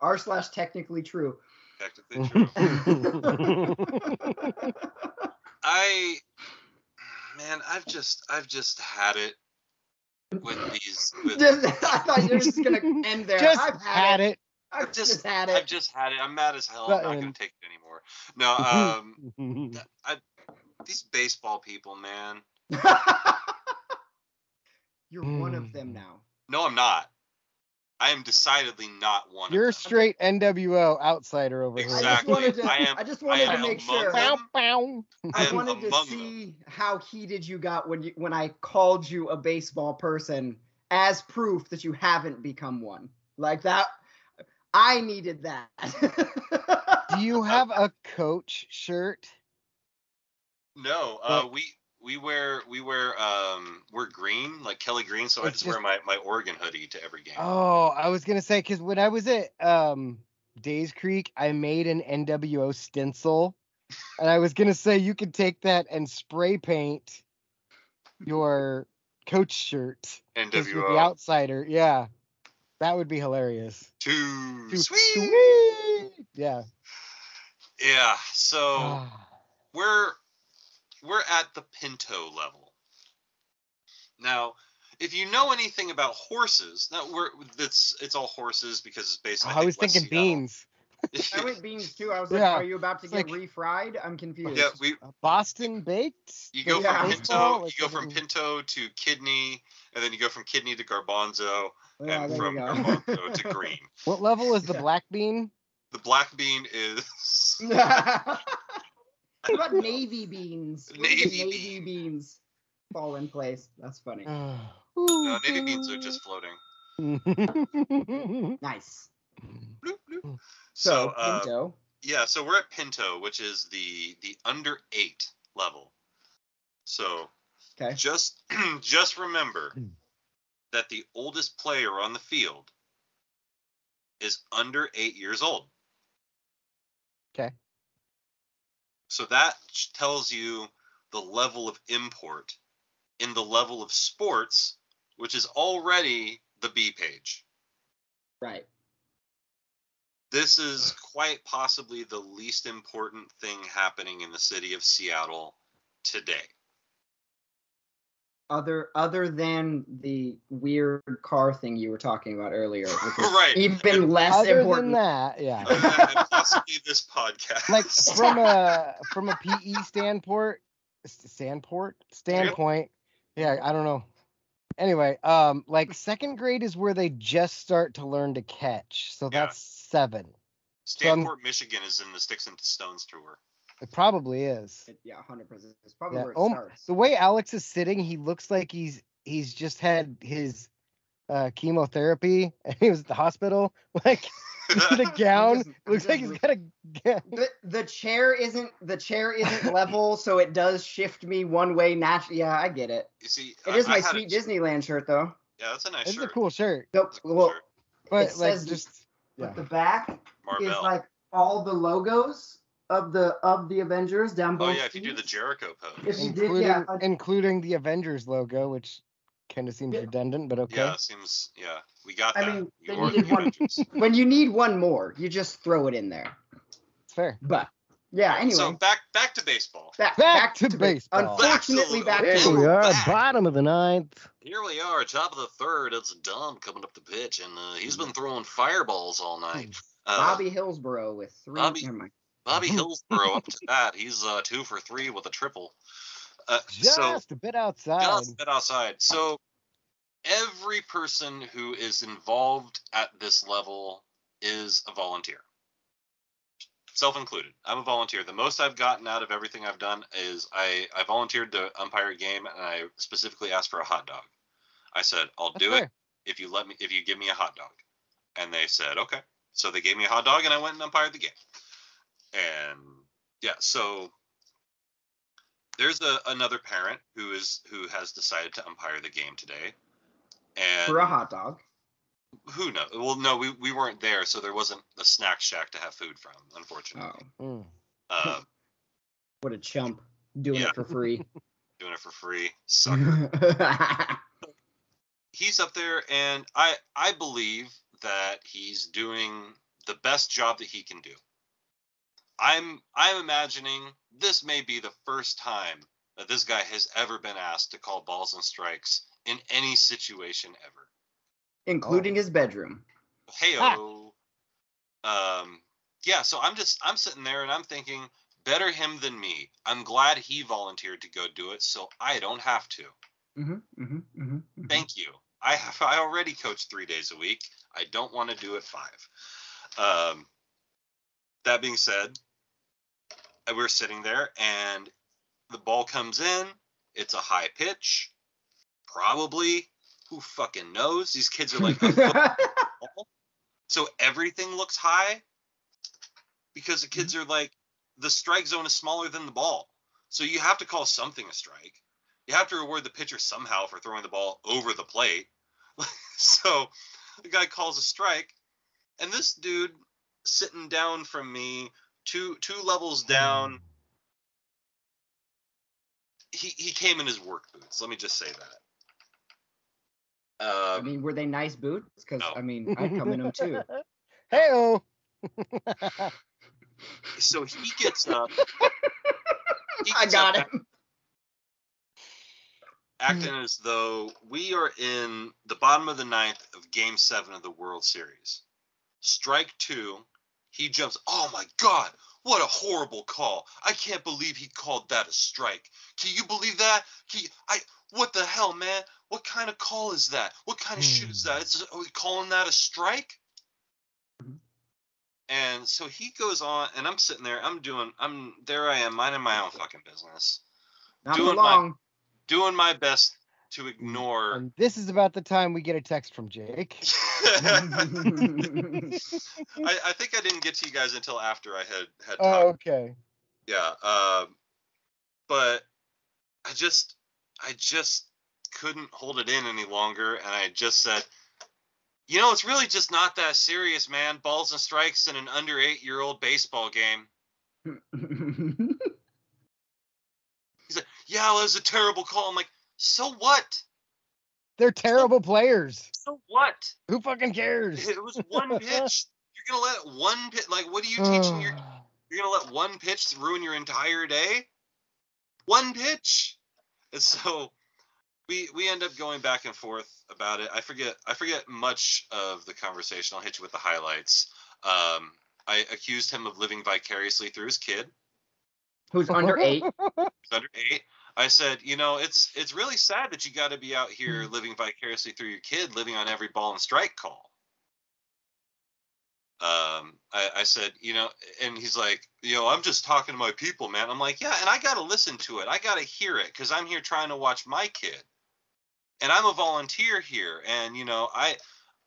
r slash technically true. Technically true. I, man, I've just, I've just had it with these. With, Just- I thought you were just gonna end there. Just I've had it. I've just- just, had it. I've just had it. I'm mad as hell. I'm not gonna take it anymore. No, um, I, these baseball people, man. You're one of Hmm. them now. No, I'm not. I am decidedly not one You're a of them. straight NWO outsider over I just Exactly. wanted to. I am- I just wanted am to make sure. Bow, bow. I I wanted to among see how heated you got when you when I called you a baseball person as proof that you haven't become one. Like that, I needed that. Do you have a coach shirt? No, uh, we we wear we wear um we're green like Kelly Green, so I It's just, wear my my Oregon hoodie to every game. Oh, I was gonna say because when I was at um Days Creek, I made an NWO stencil, and I was gonna say you could take that and spray paint your coach shirt. you're the NWO outsider. Yeah, that would be hilarious. too Too sweet. sweet. Yeah. Yeah, so Ah. we're we're at the Pinto level. Now, if you know anything about horses, now we're it's it's all horses because it's based. on, I was West thinking Seattle. beans. I went beans too. I was like, Yeah, "Are you about to it's get like- refried?" I'm confused. yeah, we Uh, Boston baked. you go Yeah. from Pinto, like you go from Pinto to kidney, and then you go from kidney to garbanzo, Yeah, and from garbanzo to green. What level is the Yeah. black bean? The black bean is what about navy beans? Navy navy beans fall in place. That's funny. no, navy beans are just floating. Nice. Bloop, bloop. So, So, uh, Pinto. yeah, so we're at Pinto, which is the the under eight level. So Okay. just just remember that the oldest player on the field is under eight years old. Okay. So that tells you the level of import in the level of sports, which is already the B page. Right. This is quite possibly the least important thing happening in the city of Seattle today. Other other than the weird car thing you were talking about earlier, which is Right. even less Other important. than that, yeah. Other than- possibly this podcast. like from a from a PE standpoint, standpoint, standpoint. Yeah, I don't know. Anyway, um, like second grade is where they just start to learn to catch. So Yeah. that's seven. Stanford, Michigan is in the Sticks and Stones tour. It probably is. It- yeah, hundred percent. It's probably Yeah. where it Oh, starts. the way Alex is sitting, he looks like he's he's just had his uh chemotherapy and he was at the hospital. Like the gown just- he looks like he's got a gown. the, the chair isn't the chair isn't level, so it does shift me one way naturally. Yeah, I get it. you see, It I- is my had a- sweet Disneyland shirt though. Yeah, that's a nice It's a cool shirt. Nope. That's cool Well, shirt. But It like says- just yeah. but the back is like all the logos of the of the Avengers down oh both. yeah, if you do the sleeves. Jericho pose. If you did, including yeah, uh, including the Avengers logo, which kind of seems Yeah. redundant, but okay. Yeah, seems yeah. We got I that. mean, You they are needed the one- Avengers. when you need one more, you just throw it in there. It's fair. But yeah, anyway, So back back to baseball. back, Back to ba- baseball. Unfortunately, back to There Here we We're back. bottom of the ninth. Here we are, top of the third. It's Dom coming up the pitch, and uh, he's been throwing fireballs all night. Uh, Bobby Hillsborough with three. Bobby- never mind. Bobby Hillsborough up to that. He's uh, two for three with a triple. Uh, Just so a bit outside. just a bit outside. So every person who is involved at this level is a volunteer, self included. I'm a volunteer. The most I've gotten out of everything I've done is I I volunteered to umpire a game, and I specifically asked for a hot dog. I said I'll That's do it if you let me if you give me a hot dog and they said okay so they gave me a hot dog and i went and umpired the game and yeah so there's a, another parent who is who has decided to umpire the game today and For a hot dog. who knows well no we, we weren't there so there wasn't a snack shack to have food from unfortunately Oh, Mm. uh, what a chump doing Yeah. it for free. doing it for free sucker he's up there and i i believe that he's doing the best job that he can do i'm i'm imagining this may be the first time that this guy has ever been asked to call balls and strikes in any situation ever Including his bedroom. hey um yeah so i'm just i'm sitting there and i'm thinking better him than me i'm glad he volunteered to go do it so i don't have to hmm hmm hmm Thank you. I have I already coach three days a week. I don't want to do it five. Um, that being said, we're sitting there and the ball comes in. It's a high pitch. Probably. Who fucking knows? These kids are like, a foot tall. so everything looks high because the kids are like, the strike zone is smaller than the ball. So you have to call something a strike you have to reward the pitcher somehow for throwing the ball over the plate. so the guy calls a strike, and this dude sitting down from me, two two levels down, he he came in his work boots. Let me just say that. I Um, mean, were they nice boots? Because No. I mean, I'd come in them too. Hey oh. so he gets up. he I got up him. acting as though we are in the bottom of the ninth of game seven of the World Series. Strike two, he jumps. Oh my God, what a horrible call. I can't believe he called that a strike. Can you believe that? Can you, I, what the hell, man? What kind of call is that? What kind of shit is that? It's, are we calling that a strike? And so he goes on, and I'm sitting there. I'm doing. I'm there. I am minding my own fucking business Not doing my- doing my best to ignore. And this is about the time we get a text from Jake. I, I think I didn't get to you guys until after I had had Oh, talked. okay. Yeah. Um, but I just I just couldn't hold it in any longer, and I just said, you know, it's really just not that serious, man. Balls and strikes in an under eight year old baseball game. He's like, yeah, well, it was a terrible call. I'm like, so what? They're terrible players. So what? Who fucking cares? It was one pitch. You're gonna let one pitch like what are you teaching your you're gonna let one pitch ruin your entire day? One pitch. And so we we end up going back and forth about it. I forget I forget much of the conversation. I'll hit you with the highlights. Um, I accused him of living vicariously through his kid. Who's under eight? He's under eight. I said, you know, it's it's really sad that you got to be out here living vicariously through your kid, living on every ball and strike call. Um, I, I said, you know, and he's like, you know, I'm just talking to my people, man. I'm like, yeah, and I got to listen to it. I got to hear it because I'm here trying to watch my kid, and I'm a volunteer here, and you know, I,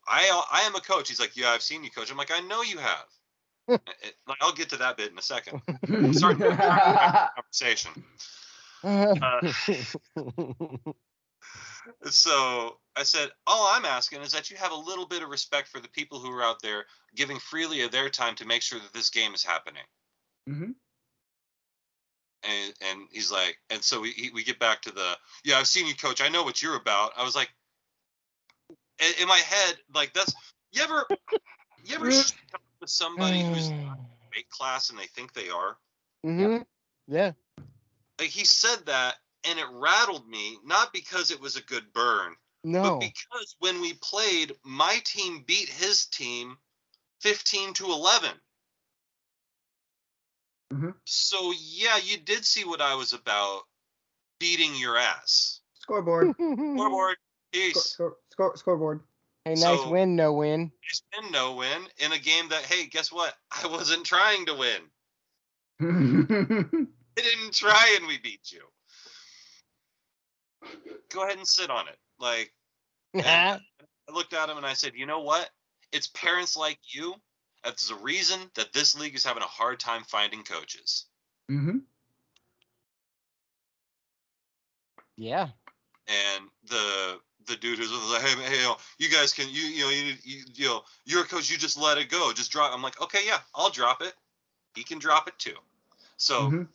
I, I am a coach. He's like, yeah, I've seen you coach. I'm like, I know you have. I'll get to that bit in a second. Sorry. Conversation. So I said, all I'm asking is that you have a little bit of respect for the people who are out there giving freely of their time to make sure that this game is happening. Mhm. And and he's like, and so we we get back to the, yeah, I've seen you coach. I know what you're about. I was like, in, in my head, like that's you ever you ever talk with somebody who's not a weight class and they think they are. hmm Yeah. Like he said that and it rattled me, not because it was a good burn, No. but because when we played, my team beat his team 15 to 11. Mhm. So yeah, you did see what I was about beating your ass. Scoreboard. Scoreboard, peace. score, score, scoreboard. Hey, nice So- win, no win. Nice win, no win in a game that hey, guess what? I wasn't trying to win. I didn't try and we beat you. Go ahead and sit on it. Like I looked at him and I said, you know what? It's parents like you. That's the reason that this league is having a hard time finding coaches. hmm yeah. And the the dude who's like, hey, hey, you, know, you guys can you you know you, you you know you're a coach. You just let it go. Just drop. I'm like, okay, yeah, I'll drop it. He can drop it too. So Mhm.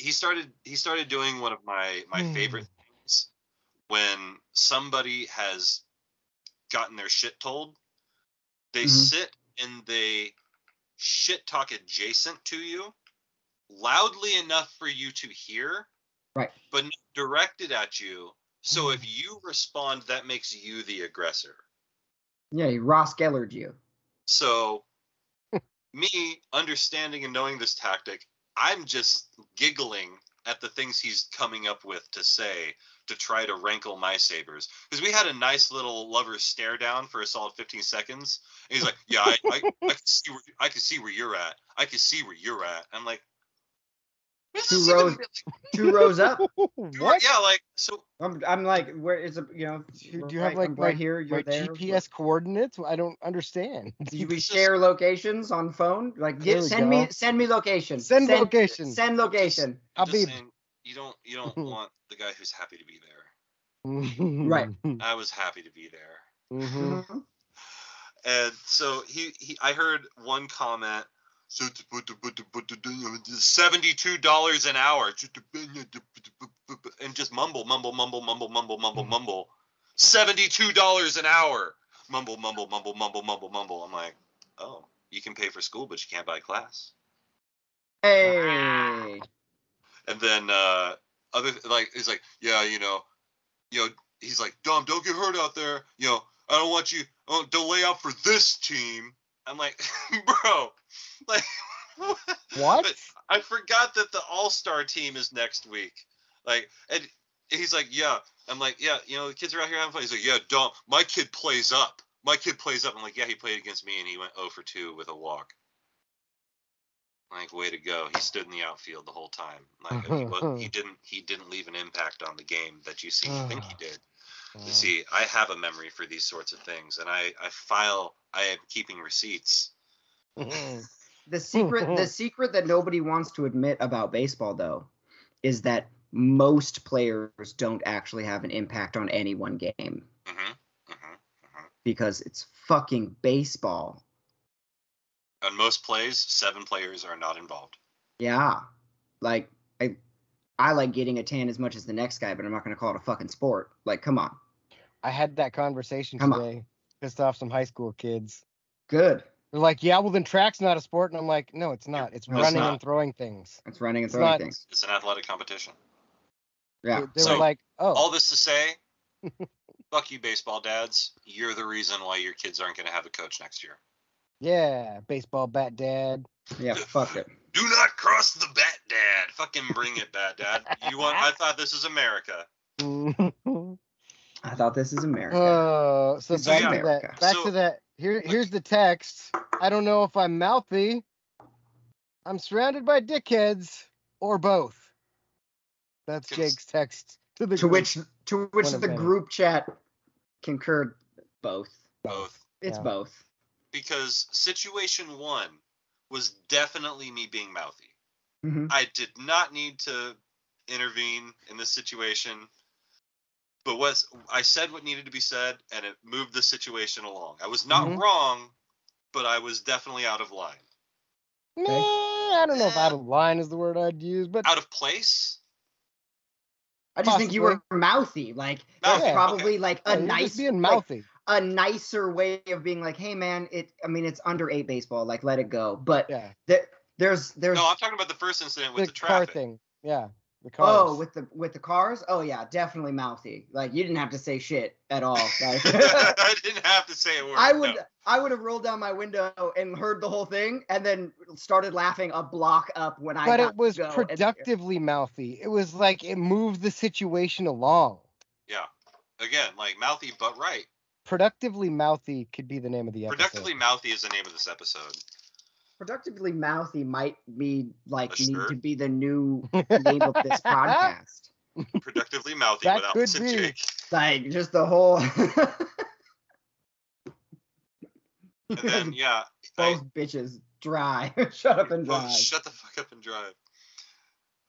He started he started doing one of my my Hmm. favorite things when somebody has gotten their shit told they Mhm. sit and they shit talk adjacent to you loudly enough for you to hear Right. but not directed at you so if you respond that makes you the aggressor Yeah, he Ross Gellered you. so, me understanding and knowing this tactic, I'm just giggling at the things he's coming up with to say to try to rankle my sabers. Because we had a nice little lover's stare down for a solid 15 seconds. And he's like, "Yeah, I, I, I can see where I can see where you're at. I can see where you're at." I'm like, "What Two does this even rows- Two rows up. what? Yeah, like so. I'm, I'm like, where is it? You know, Do do you right- have like I'm right here? You're my there. GPS coordinates? I don't understand. Do we share locations on phone? Like, get, we send me, send me location. Send location. Send location. I'm just Khabib. saying, you don't you don't want the guy who's happy to be there. Right. I was happy to be there. Mhm. Mhm. And so he, he I heard one comment so seventy-two dollars an hour and just mumble, mumble, mumble, mumble, mumble, mumble, mumble. Seventy-two dollars an hour. Mumble, mumble, mumble, mumble, mumble, mumble. I'm like, oh, you can pay for school, but you can't buy class. Hey. And then uh other like he's like, yeah, you know, you know, he's like, Dom, don't get hurt out there. You know, I don't want you oh, don't lay out for this team. I'm like, bro, like What? I forgot that the All Star team is next week. Like, and he's like, yeah. I'm like, yeah, you know, the kids are out here having fun. He's like, yeah, Don't. my kid plays up. My kid plays up. I'm like, yeah, he played against me and he went 0 for 2 with a walk. Like, way to go. He stood in the outfield the whole time. Like, he, he didn't he didn't leave an impact on the game that you see. think he did. You see, I have a memory for these sorts of things, and I I file. I am keeping receipts. Mhm. The secret, the secret that nobody wants to admit about baseball, though, is that most players don't actually have an impact on any one game hmm hmm because it's fucking baseball. On most plays, seven players are not involved. Yeah, like I, I like getting a tan as much as the next guy, but I'm not gonna call it a fucking sport. Like, come on, I had that conversation Come on. today. Pissed off some high school kids. good. They're like, yeah, well then track's not a sport, and I'm like, no, it's not. It's No, it's running not. and throwing things. It's running and It's throwing not- things. It's an athletic competition. Yeah. They, they So, were like, oh, All this to say, fuck you, baseball dads. You're the reason why your kids aren't going to have a coach next year. Yeah, baseball bat dad. Yeah. Fuck it. Do not cross the bat, dad. Fucking bring it, bat dad. You want? I thought this is America. I thought this is America. Oh, so It's back to that. Back So- to that. Here, here's the text. I don't know if I'm mouthy. I'm surrounded by dickheads or both. That's Jake's text to the to group. which to which the group chat concurred both. Both. It's Yeah. both. Because situation one was definitely me being mouthy. hmm I did not need to intervene in this situation. But was I said what needed to be said and it moved the situation along. I was not Mhm. wrong, but I was definitely out of line. Meh, I don't know if out of line is the word I'd use, but Out of place? I just think you were mouthy. Like that's Mouthy, probably okay. like a you're nice being like, mouthy. A nicer way of being like, hey man, it. I mean, it's under eight baseball. Like, let it go. But Yeah. there, there's there's No, I'm talking about the first incident with The, the, car thing. Yeah. The oh, cars. oh with the with the cars. Oh yeah, definitely mouthy. Like you didn't have to say shit at all. Like, I didn't have to say a word. I would no. I would have rolled down my window and heard the whole thing, and then started laughing a block up when I. but it was to go and- productively mouthy. It was like it moved the situation along. Yeah. Again, like mouthy but right. Productively mouthy could be the name of the episode. Productively mouthy is the name of this episode. productively mouthy might be like A need shirt? to be the new name of this podcast. Productively mouthy That with could Alice be. Jake. Like just the whole And then yeah, I, both bitches dry. Shut up and drive. shut the fuck up and drive.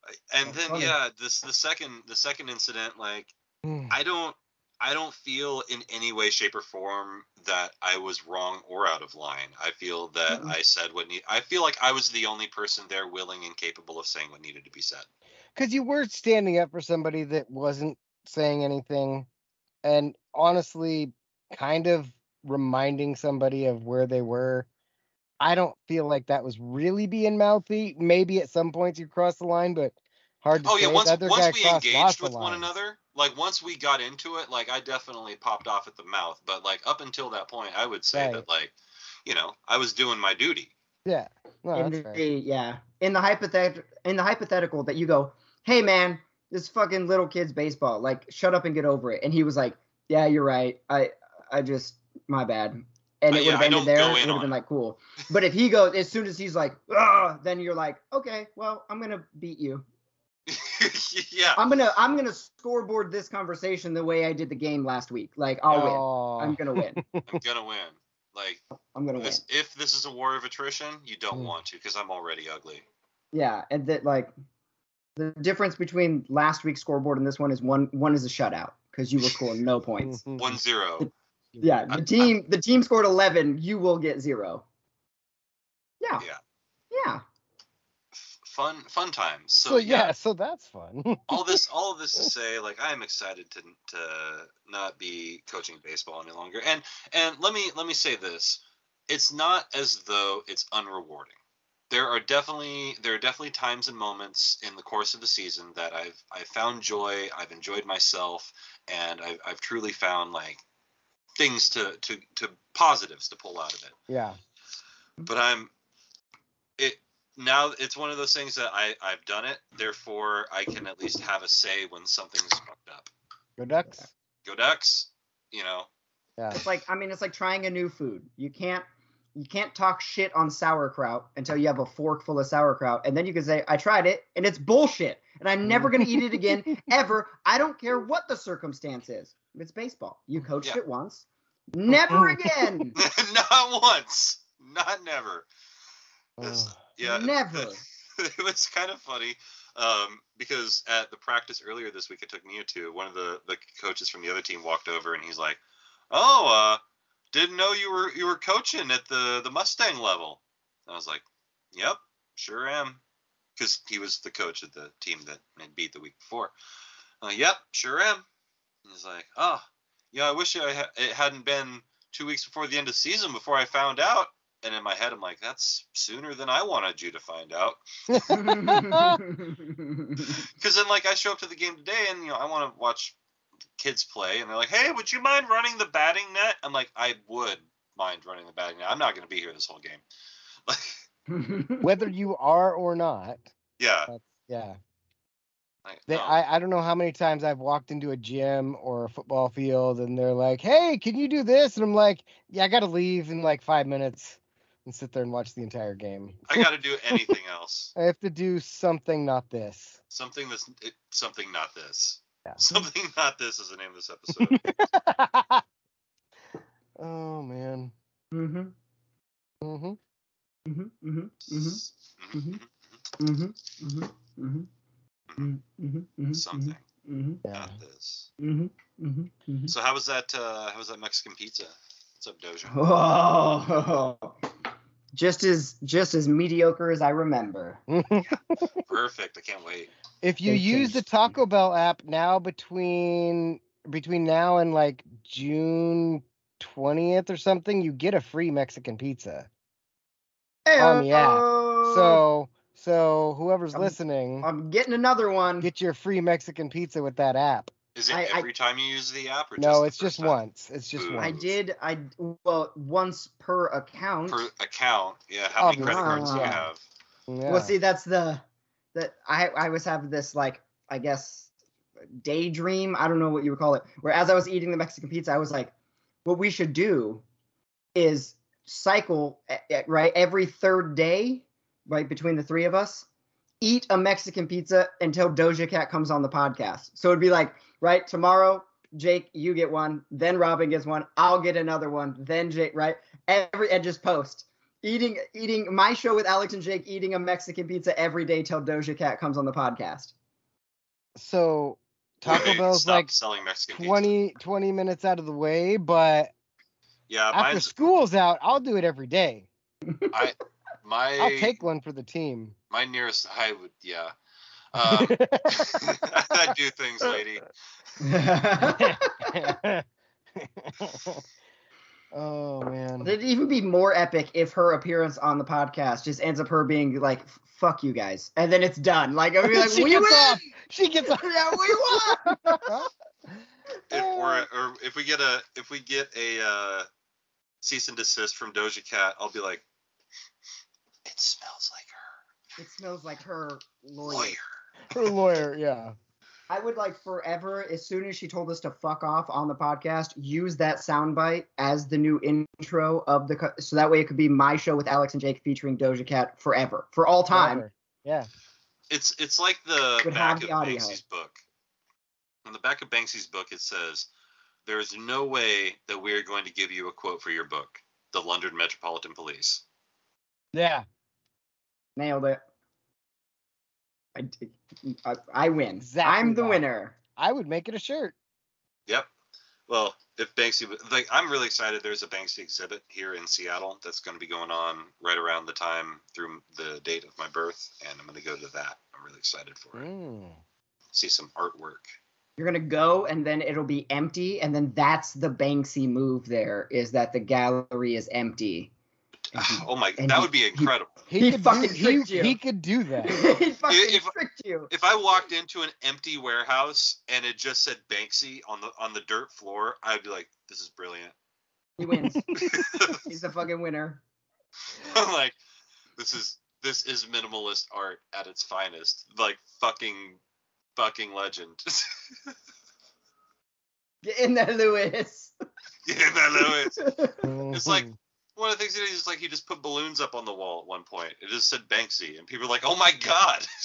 I- And That's then funny. yeah, this the second the second incident like Hmm. I don't I don't feel in any way, shape, or form that I was wrong or out of line. I feel that Mm-mm. I said what need. I feel like I was the only person there willing and capable of saying what needed to be said. because you were standing up for somebody that wasn't saying anything and honestly kind of reminding somebody of where they were i don't feel like that was really being mouthy maybe at some points you crossed the line but hard to Oh say yeah, once once we engaged with one another, like once we got into it, like I definitely popped off at the mouth. But like up until that point, I would say Right. that like, you know, I was doing my duty. yeah no, in that's fair. yeah, in the hypothetical, in the hypothetical that you go, hey man, this fucking little kid's baseball. Like, shut up and get over it. And he was like, yeah, you're right. I, I just, my bad. And Uh, it yeah, would have I ended there. It would have been like cool. But if he goes, as soon as he's like, Ugh, then you're like, okay, well, I'm gonna beat you. yeah. I'm gonna, I'm gonna scoreboard this conversation the way I did the game last week. Like, I'll win. I'm gonna win. I'm gonna win. Like I'm gonna win. if this is a war of attrition, you don't Mm. want to because I'm already ugly. Yeah, and that like the difference between last week's scoreboard and this one is one one is a shutout because you will score no points. One zero. Yeah, I- the team the team scored 11, you will get 0. Yeah. Yeah. Yeah. Fun fun times. So, so yeah, yeah. so that's fun. All this all of this to say like i'm excited to to not be coaching baseball any longer. And and let me let me say this. It's not as though it's unrewarding. There are definitely there are definitely times and moments in the course of the season that i've i've found joy i've enjoyed myself and i've, I've truly found like things to to to positives to pull out of it. Yeah. But I'm it now it's one of those things that I I've done it therefore I can at least have a say when something's fucked up. go ducks Go Ducks, you know. yeah It's like I mean it's like trying a new food. You can't you can't talk shit on sauerkraut until you have a fork full of sauerkraut and then you can say I tried it and it's bullshit and I'm never going to eat it again ever. I don't care what the circumstance is. It's baseball. You coached Yeah. it once. Never again. not once, not never. Yeah, Never. it was kind of funny um, because at the practice earlier this week, I took Mia to one of the the coaches from the other team walked over and he's like, "Oh, uh, didn't know you were you were coaching at the the Mustang level." I was like, "Yep, sure am," because he was the coach of the team that had beat the week before. Like, "Yep, sure am." He's like, "Oh, yeah, I wish I ha- it hadn't been two weeks before the end of the season before I found out." And in my head, I'm like, "That's sooner than I wanted you to find out." Because then, like, I show up to the game today, and you know, I want to watch kids play, and they're like, "Hey, would you mind running the batting net?" I'm like, "I would mind running the batting net. I'm not going to be here this whole game." Like, whether you are or not yeah, yeah like, They, no. I, I don't know how many times I've walked into a gym or a football field and they're like, "Hey, can you do this?" And I'm like, "Yeah, I got to leave in like five minutes and sit there and watch the entire game. I got to do anything else. I have to do something, not this." Something that's it, something not this. Yeah. Something not this is the name of this episode. oh man. Mhm, hmm mhm, mhm, mhm, Mhm. mhm, mhm, mhm, mhm, mhm, mhm, Something mhm, Yeah. not this. mhm, mhm, mhm. So how was that? Uh, how was that Mexican pizza? What's up, Doja? Oh, just as just as mediocre as I remember. Perfect. I can't wait. if you They use the. Taco Bell app now between between now and like June 20th or something, you get a free Mexican pizza. on the app. So so whoever's I'm- listening, I'm getting another one. get your free Mexican pizza with that app. Is it I- I- every time you use the app or No, just the it's just time? once. It's just Ooh. once. I did. I well once per account. per account? Yeah, how many credit cards do you have? Yeah. Well, see, that's the that I I was having this like I guess daydream. I don't know what you would call it. Where as I was eating the Mexican pizza, I was like, what we should do is cycle eh, eh, right every third day, right between the three of us, eat a Mexican pizza until Doja Cat comes on the podcast. So it'd be like right tomorrow. Jake, you get one, then Robin gets one, I'll get another one, then Jake, right? Every and just post eating eating my show with Alex and Jake eating a Mexican pizza every day till Doja Cat comes on the podcast. so Taco Wait, Bell's stop like selling Mexican pizza. 20, 20 minutes out of the way, but Yeah, after mine's school's out, I'll do it every day. I my I'll take one for the team. my nearest I would yeah. Um, I do things, lady. oh man. It'd even be more epic if her appearance on the podcast just ends up her being like, "Fuck you guys," and then it's done. Like I'd be like, She "We gets win! off. She gets off. Yeah, we won!" If or or if we get a if we get a uh, cease and desist from Doja Cat, I'll be like, it smells like her It smells like her lawyer. lawyer. Her lawyer, yeah. I would like forever, as soon as she told us to fuck off on the podcast, use that soundbite as the new intro of the. Co- so that way it could be my show with Alex and Jake featuring Doja Cat forever, for all time. Whatever. Yeah. It's it's like the Would back have of the audio. Banksy's book. On the back of Banksy's book, it says, "There is no way that we are going to give you a quote for your book." The London Metropolitan Police. Yeah. Nailed it. I, I, I win. Exactly I'm the that. winner. I would make it a shirt. Yep. Well, if Banksy, like, I'm really excited. There's a Banksy exhibit here in Seattle that's going to be going on right around the time through the date of my birth, and I'm going to go to that. I'm really excited for it. Mm. See some artwork. You're gonna go and then it'll be empty, and then that's the Banksy move. There is that the gallery is empty. And he- Oh my, and that he- would be incredible. He, He could fucking do, tricked he, you. he could do that. he fucking If- tricked you. If I walked into an empty warehouse and it just said Banksy on the on the dirt floor, I'd be like, "This is brilliant." He wins. He's the fucking winner. I'm like, "This is this is minimalist art at its finest." Like fucking fucking legend. Get in there, Lewis. yeah, that Lewis. It's like. One of the things he did is like he just put balloons up on the wall at one point. It just said Banksy, and people were like, "Oh my god!"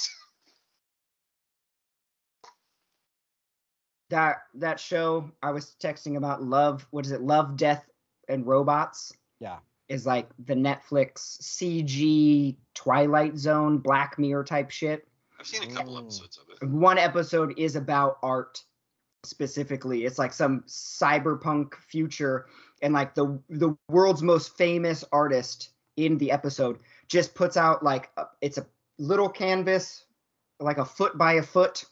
that that show I was texting about love. What is it? Love, Death, and Robots. Yeah. Is like the Netflix CG Twilight Zone Black Mirror type shit. I've seen a couple Mm. episodes of it. One episode is about art specifically. It's like some cyberpunk future, and like the the world's most famous artist in the episode just puts out like a, it's a little canvas, like a foot by a foot,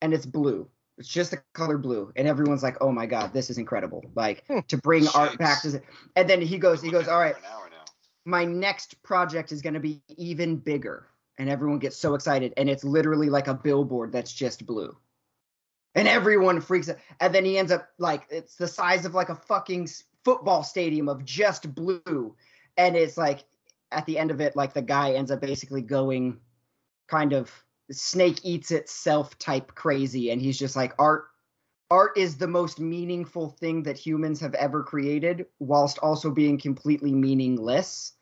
and it's blue. It's just the color blue, and everyone's like, "Oh my god, this is incredible!" Like Hmm. to bring art back to. And then he goes, he goes, "All right, For an hour now. my next project is going to be even bigger and everyone gets so excited and it's literally like a billboard that's just blue and everyone freaks out and then he ends up like it's the size of like a fucking s- football stadium of just blue. And it's like at the end of it like the guy ends up basically going kind of snake eats itself type crazy. And he's just like art art is the most meaningful thing that humans have ever created whilst also being completely meaningless.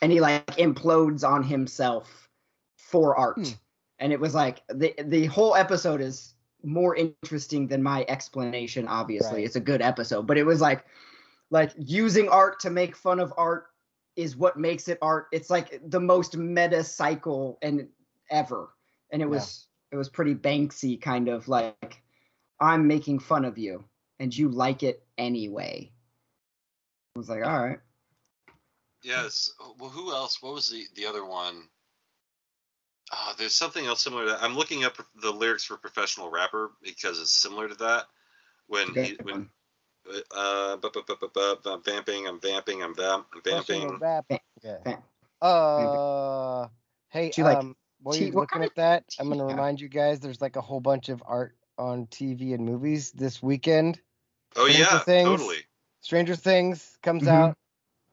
And he like implodes on himself for art. Hmm. and it was like the the whole episode is more interesting than my explanation obviously. Right. it's a good episode. But it was like like using art to make fun of art is what makes it art it's like the most meta cycle and ever and it was it was pretty banksy kind of like i'm making fun of you and you like it anyway i was like all right Yes. Well, who else? What was the the other one? Uh, there's something else similar to that. I'm looking up the lyrics for professional rapper because it's similar to that. When he when one. Uh, bu- bu- bu- bu- bu- bu- I'm vamping. I'm vamping. I'm vamp. I'm vamping. Vamp- Vamp- Yeah. vamp. Uh, hey, Do you like um, while you're looking at that, I'm gonna remind you guys there's like a whole bunch of art on TV and movies this weekend. Oh Stranger yeah, Things. totally. Stranger Things comes Mhm. out,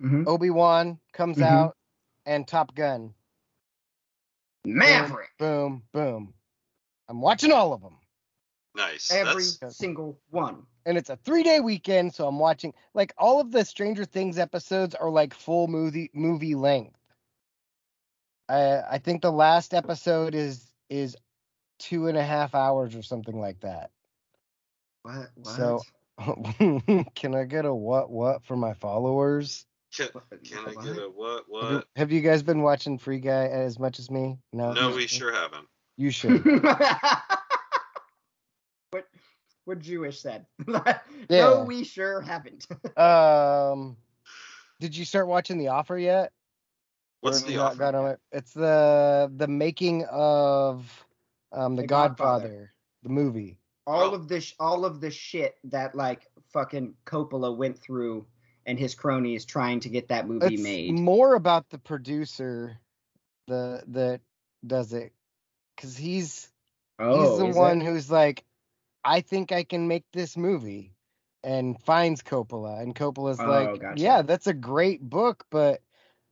Mhm. Obi Wan comes Mhm. out, and Top Gun. Maverick. Boom, boom. I'm watching all of them, Nice. Every That's single one. And it's a three day weekend, so I'm watching like all of the Stranger Things episodes are like full movie movie length. I I think the last episode is is two and a half hours or something like that. What? What? So- Can I get a what what for my followers? can, can I get a what Have you- what? Have you guys been watching Free Guy as much as me? No. No, we sure haven't. You should. what? What Jewish said? Yeah. No, we sure haven't. um, did you start watching The Offer yet? What's the you offer? got on it? It's the the making of um the, The Godfather, Godfather. the movie. all Oh. of this, all of the shit that like fucking Coppola went through and his cronies trying to get that movie It's made. more about the producer, the that does it, because he's oh, he's the one it? who's like, I think I can make this movie, and finds Coppola, and Coppola's Oh, like, gotcha. yeah, that's a great book, but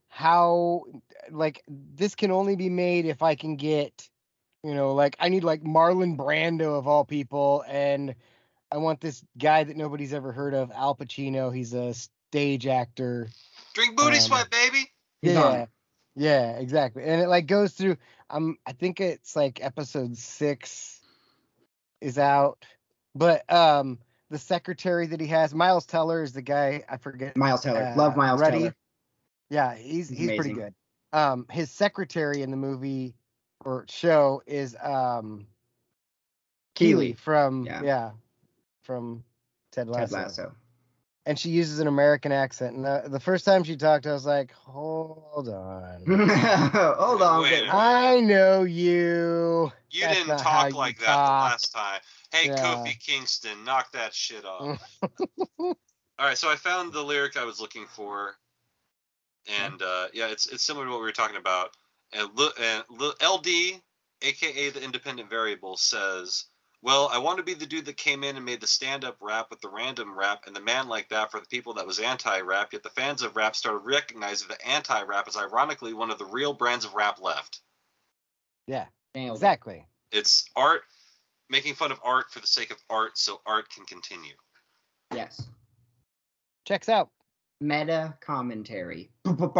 how, like, this can only be made if I can get, you know, like I need like Marlon Brando of all people, and I want this guy that nobody's ever heard of, Al Pacino. He's a stage actor. Drink booty Um, sweat, baby. He's yeah. on. Yeah, exactly. And it like goes through um I think it's like episode 6 is out. But um the secretary that he has, Miles Teller is the guy, I forget. Miles Teller. uh, Love Miles Ruddy. Teller. Yeah, he's He's he's pretty good. Um his secretary in the movie or show is um Keeley Keeley. from Yeah. yeah, from Ted Lasso. Ted Lasso. And she uses an American accent. And the, the first time she talked, I was like, "Hold on." Hold on. Wait wait. I know you. You That's didn't not how talk like that talk. the last time. Hey, Yeah. Kofi Kingston, knock that shit off. All right, so I found the lyric I was looking for, and uh, yeah, it's it's similar to what we were talking about. And, Lu- and Lu- LD, aka the independent variable, says, "Well, I want to be the dude that came in and made the stand-up rap with the random rap, and the man like that for the people that was anti-rap. Yet the fans of rap started recognizing that anti-rap is ironically one of the real brands of rap left. Yeah, exactly. It's art." Making fun of art for the sake of art, so art can continue. Yes. Checks out. Meta commentary. Love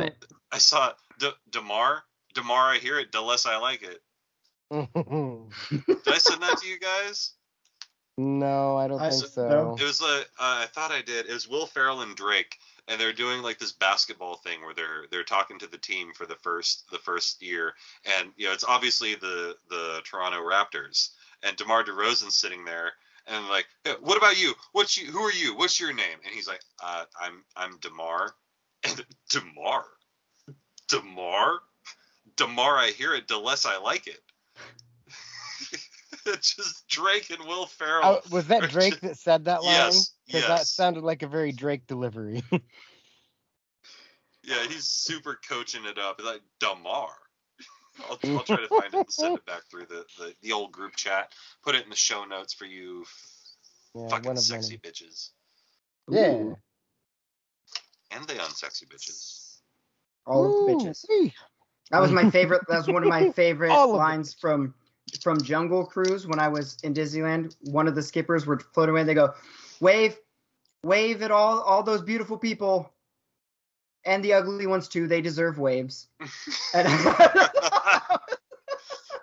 it. I saw D- Demar. Demar, I hear it. The less I like it. Did I send that to you guys? no, I don't I think so. no. It was uh, uh, I thought I did. It was Will Ferrell and Drake, and they're doing like this basketball thing where they're they're talking to the team for the first the first year, and you know it's obviously the the Toronto Raptors, and Demar Derozan's sitting there. And like, "Hey, what about you? What's you? Who are you? What's your name? And he's like, uh, I'm I'm Demar. And Demar, Demar, Demar. I hear it. The less I like it. it's just Drake and Will Ferrell. Oh, was that Drake that said that line? Yes, Because that sounded like a very Drake delivery. Yeah, he's super coaching it up. He's like Damar. I'll, I'll try to find it and send it back through the, the, the old group chat. Put it in the show notes for you yeah, fucking one of sexy many. bitches. Yeah. Ooh. And the unsexy bitches. All of the bitches. wee. That was my favorite. That was one of my favorite All of it. lines from from Jungle Cruise when I was in Disneyland. One of the skippers were floating away. They go, "Wave, wave at all all those beautiful people, and the ugly ones too. They deserve waves." And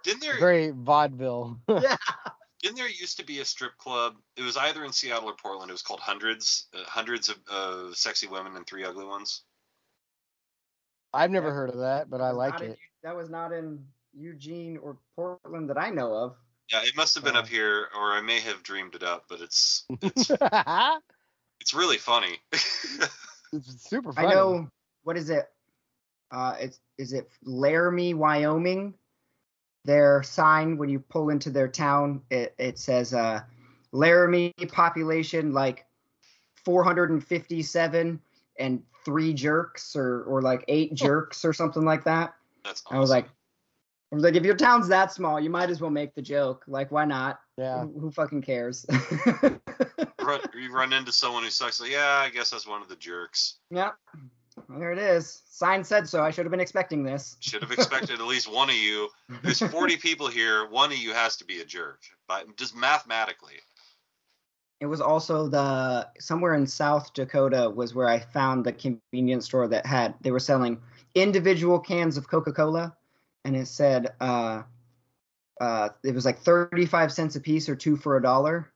didn't there Very vaudeville. didn't there used to be a strip club? It was either in Seattle or Portland. It was called Hundreds, uh, hundreds of uh, sexy women and three ugly ones. I've never Yeah. heard of that, but I like not in- it. that was not in Eugene or Portland that I know of. Yeah, it must have been up Uh. here, or I may have dreamed it up. But it's it's it's really funny. it's super funny. I know what is it? Uh, it's is it Laramie, Wyoming? their sign when you pull into their town. It it says uh, Laramie population like 457 and three jerks or or like eight oh. jerks or something like that. That's awesome. I was like, I was like, if your town's that small, you might as well make the joke. Like, why not? Yeah. Who, who fucking cares? run, you run into someone who sucks. Like, yeah, I guess that's one of the jerks. yeah. Well, there it is. Sign said so. I should have been expecting this. Should have expected at least one of you. There's 40 people here. One of you has to be a jerk, but just mathematically. It was also the somewhere in South Dakota was where I found the convenience store that had they were selling individual cans of Coca-Cola, and it said uh, uh, it was like thirty-five cents a piece or two for a dollar.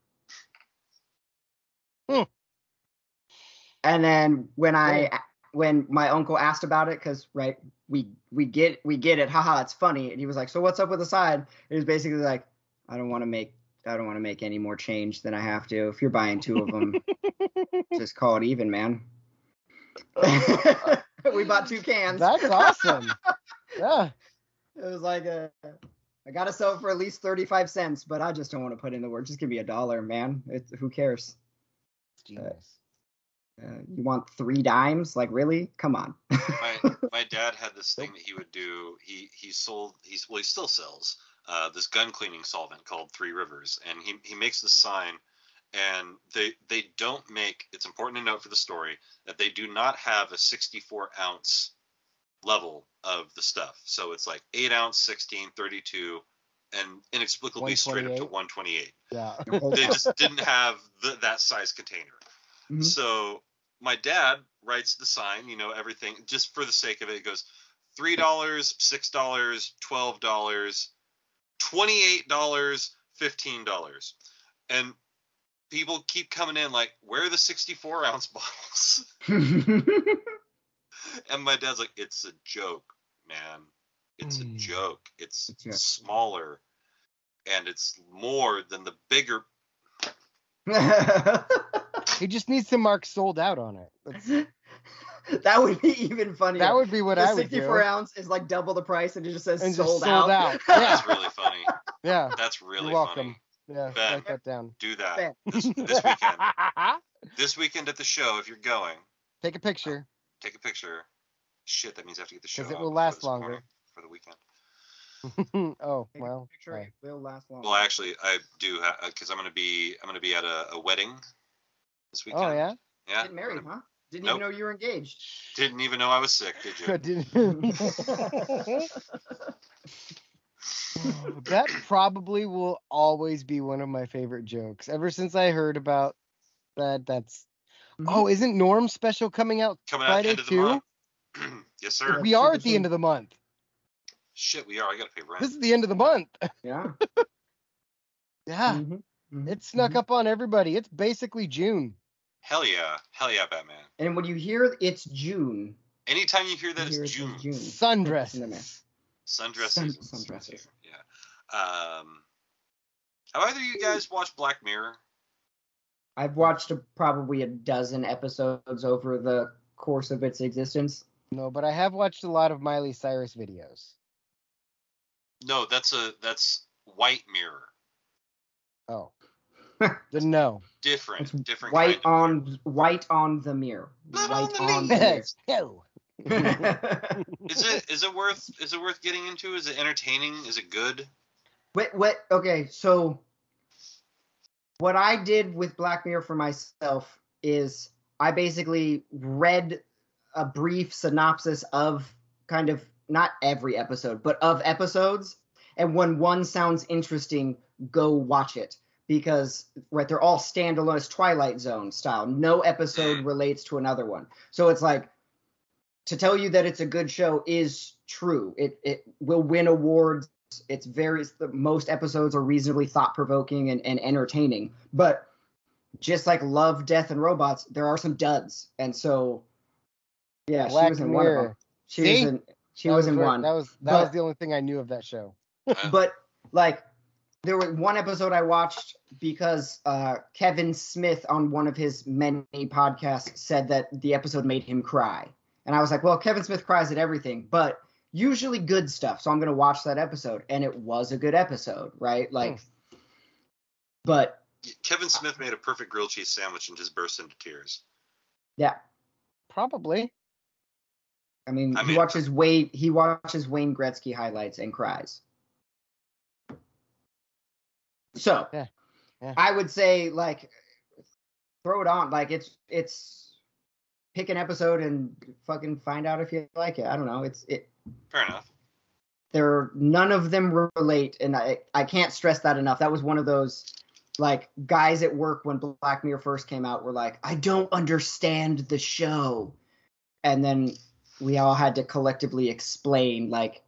And then when I when my uncle asked about it, because right we we get we get it, haha, it's funny, and he was like, so what's up with the side? It was basically like, I don't want to make I don't want to make any more change than I have to. If you're buying two of them, just call it even, man. we bought two cans. That's awesome. yeah. It was like a, I gotta sell for at least thirty-five cents, but I just don't want to put in the work. Just give me a dollar, man. It, who cares? Genius. Uh, you want three dimes? Like really? Come on. my my dad had this thing that he would do. He he sold he's well he still sells uh, this gun cleaning solvent called Three Rivers, and he he makes the sign, and they they don't make. It's important to note for the story that they do not have a 64 ounce level of the stuff. So it's like 8 ounce, 16, 32, and inexplicably straight up to 128. Yeah. They just didn't have the, that size container. Mhm. So my dad writes the sign, you know, everything just for the sake of it. It goes three dollars, six dollars, twelve dollars, twenty-eight dollars, fifteen dollars, and people keep coming in like, where are the sixty-four ounce bottles? and my dad's like, it's a joke, man. It's a Mm. joke. It's It's a- smaller, and it's more than the bigger. He just needs to mark sold out on it. That's- that would be even funnier. that would be what the I would 64 do. ounce is like double the price and it just says And just sold, sold out. out. Yeah. That's really funny. Yeah. That's really You're welcome. funny. Yeah. Ben. Write that down. Do that this, this weekend. this weekend at the show, if you're going, Take a picture. take a picture. Shit, that means I have to get the show 'Cause it will last this longer. for the weekend. oh Take well. picture, right. it will last long. Well, actually, I do because uh, I'm gonna be I'm gonna be at a, a wedding this oh, weekend. Oh yeah. Yeah. Getting married, huh? Didn't Nope. even know you were engaged. Didn't even know I was sick, did you? Didn't- that probably will always be one of my favorite jokes. Ever since I heard about that, that's oh, isn't Norm special coming out Coming out Friday end of the too? month. yes, sir. We are at the end of the month. Shit, we are. I gotta pay rent. This is the end of the month. yeah. Yeah, Mhm, mhm, it snuck mhm. up on everybody. It's basically June. Hell yeah, hell yeah, Batman. And when you hear it's June, Anytime you hear that, you it's hear June. June. Sundress. In the. Sundress Sun- sundresses. Yeah. Um. Have either of you guys watched Black Mirror? I've watched a, probably a dozen episodes over the course of its existence. No, but I have watched a lot of Miley Cyrus videos. No, that's a that's White Mirror. Oh, then no. Different, It's different. white kind of mirror. on white on the mirror. Blood white on on the the no. mirror. Is it is it worth is it worth getting into? Is it entertaining? Is it good? What? What? Okay, so what I did with Black Mirror for myself is I basically read a brief synopsis of kind of not every episode, but of episodes, and when one sounds interesting, go watch it because right they're all standalone it's twilight zone style. No episode relates to another one. So it's like to tell you that it's a good show is true. It it will win awards. It's very the most episodes are reasonably thought provoking and, and entertaining. But just like love death and robots there are some duds. And so yeah she was in one of them. She See? was in she That was in where- one. That was that But- was the only thing I knew of that show. but like there was one episode I watched because uh, Kevin Smith on one of his many podcasts said that the episode made him cry, and I was like, well, Kevin Smith cries at everything, but usually good stuff. So I'm gonna watch that episode, and it was a good episode, right? Like, but Kevin Smith made a perfect grilled cheese sandwich and just burst into tears. yeah, Probably. I mean, I he watches Wayne he watches Wayne Gretzky highlights and cries. So Yeah, yeah. I would say like throw it on. Like it's it's pick an episode and fucking find out if you like it. I don't know. It's it Fair enough. there none of them relate and I I can't stress that enough. That was one of those like guys at work when Black Mirror first came out were like, I don't understand the show. And then we all had to collectively explain like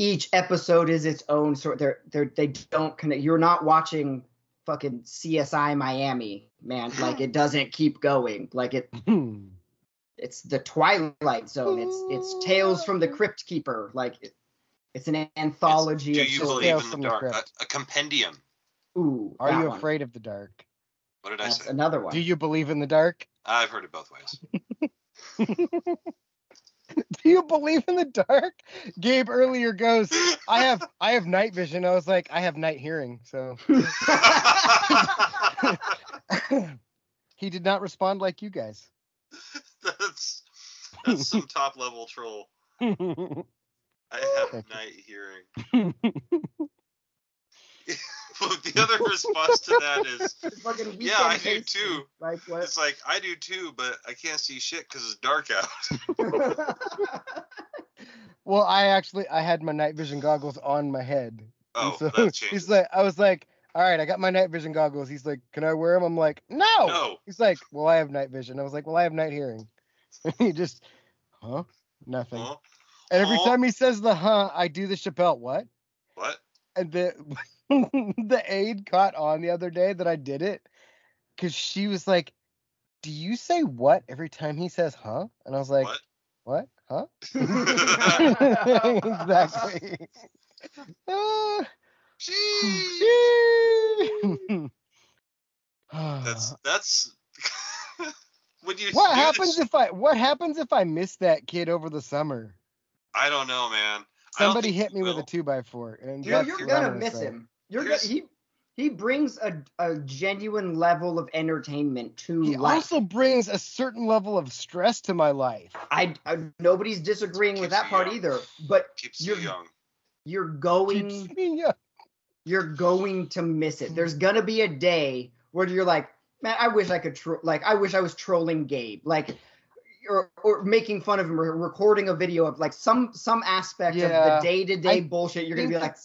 each episode is its own sort they're they're they don't connect you're not watching fucking CSI Miami, man. Like it doesn't keep going. Like it it's the Twilight Zone. It's it's Tales from the Crypt Keeper. Like it, it's an anthology Do you stories. believe Tales in from the the dark? A, a compendium. Ooh, Are you one. afraid of the dark? What did I say? another one. Do you believe in the dark? I've heard it both ways. Do you believe in the dark? Gabe earlier goes, I have I have night vision. I was like, I have night hearing. So he did not respond like you guys. that's that's some top level troll. I have night hearing. Well, the other response to that is Yeah, I do too. Like what? it's like I do too, but I can't see shit because it's dark out. well, I actually I had my night vision goggles on my head. And Oh, so that he's like, I was like, all right, I got my night vision goggles. He's like, can I wear them? I'm like, no. no. He's like, well, I have night vision. I was like, well, I have night hearing. he just, huh? Nothing. Huh? And every Huh? time he says the huh, I do the Chappelle what? What? And the the aide caught on the other day that I did it because she was like, "Do you say what every time he says huh?" And I was like, What? "What? Huh?" exactly. Gee. That's that's when you what happens this- if I what happens if I miss that kid over the summer? I don't know, man. Somebody hit you me with a two by four, and Dude, you're gonna miss him. You're gonna, he he brings a, a genuine level of entertainment to He life. also brings a certain level of stress to my life. I, I nobody's disagreeing with that part young. either, but Keeps you you're young. you're going Keeps young. you're going to miss it. There's gonna be a day where you're like, man, I wish I could tro- like I wish I was trolling Gabe, like or, or making fun of him or recording a video of like some some aspect Yeah. of the day to day I bullshit. You're gonna be like,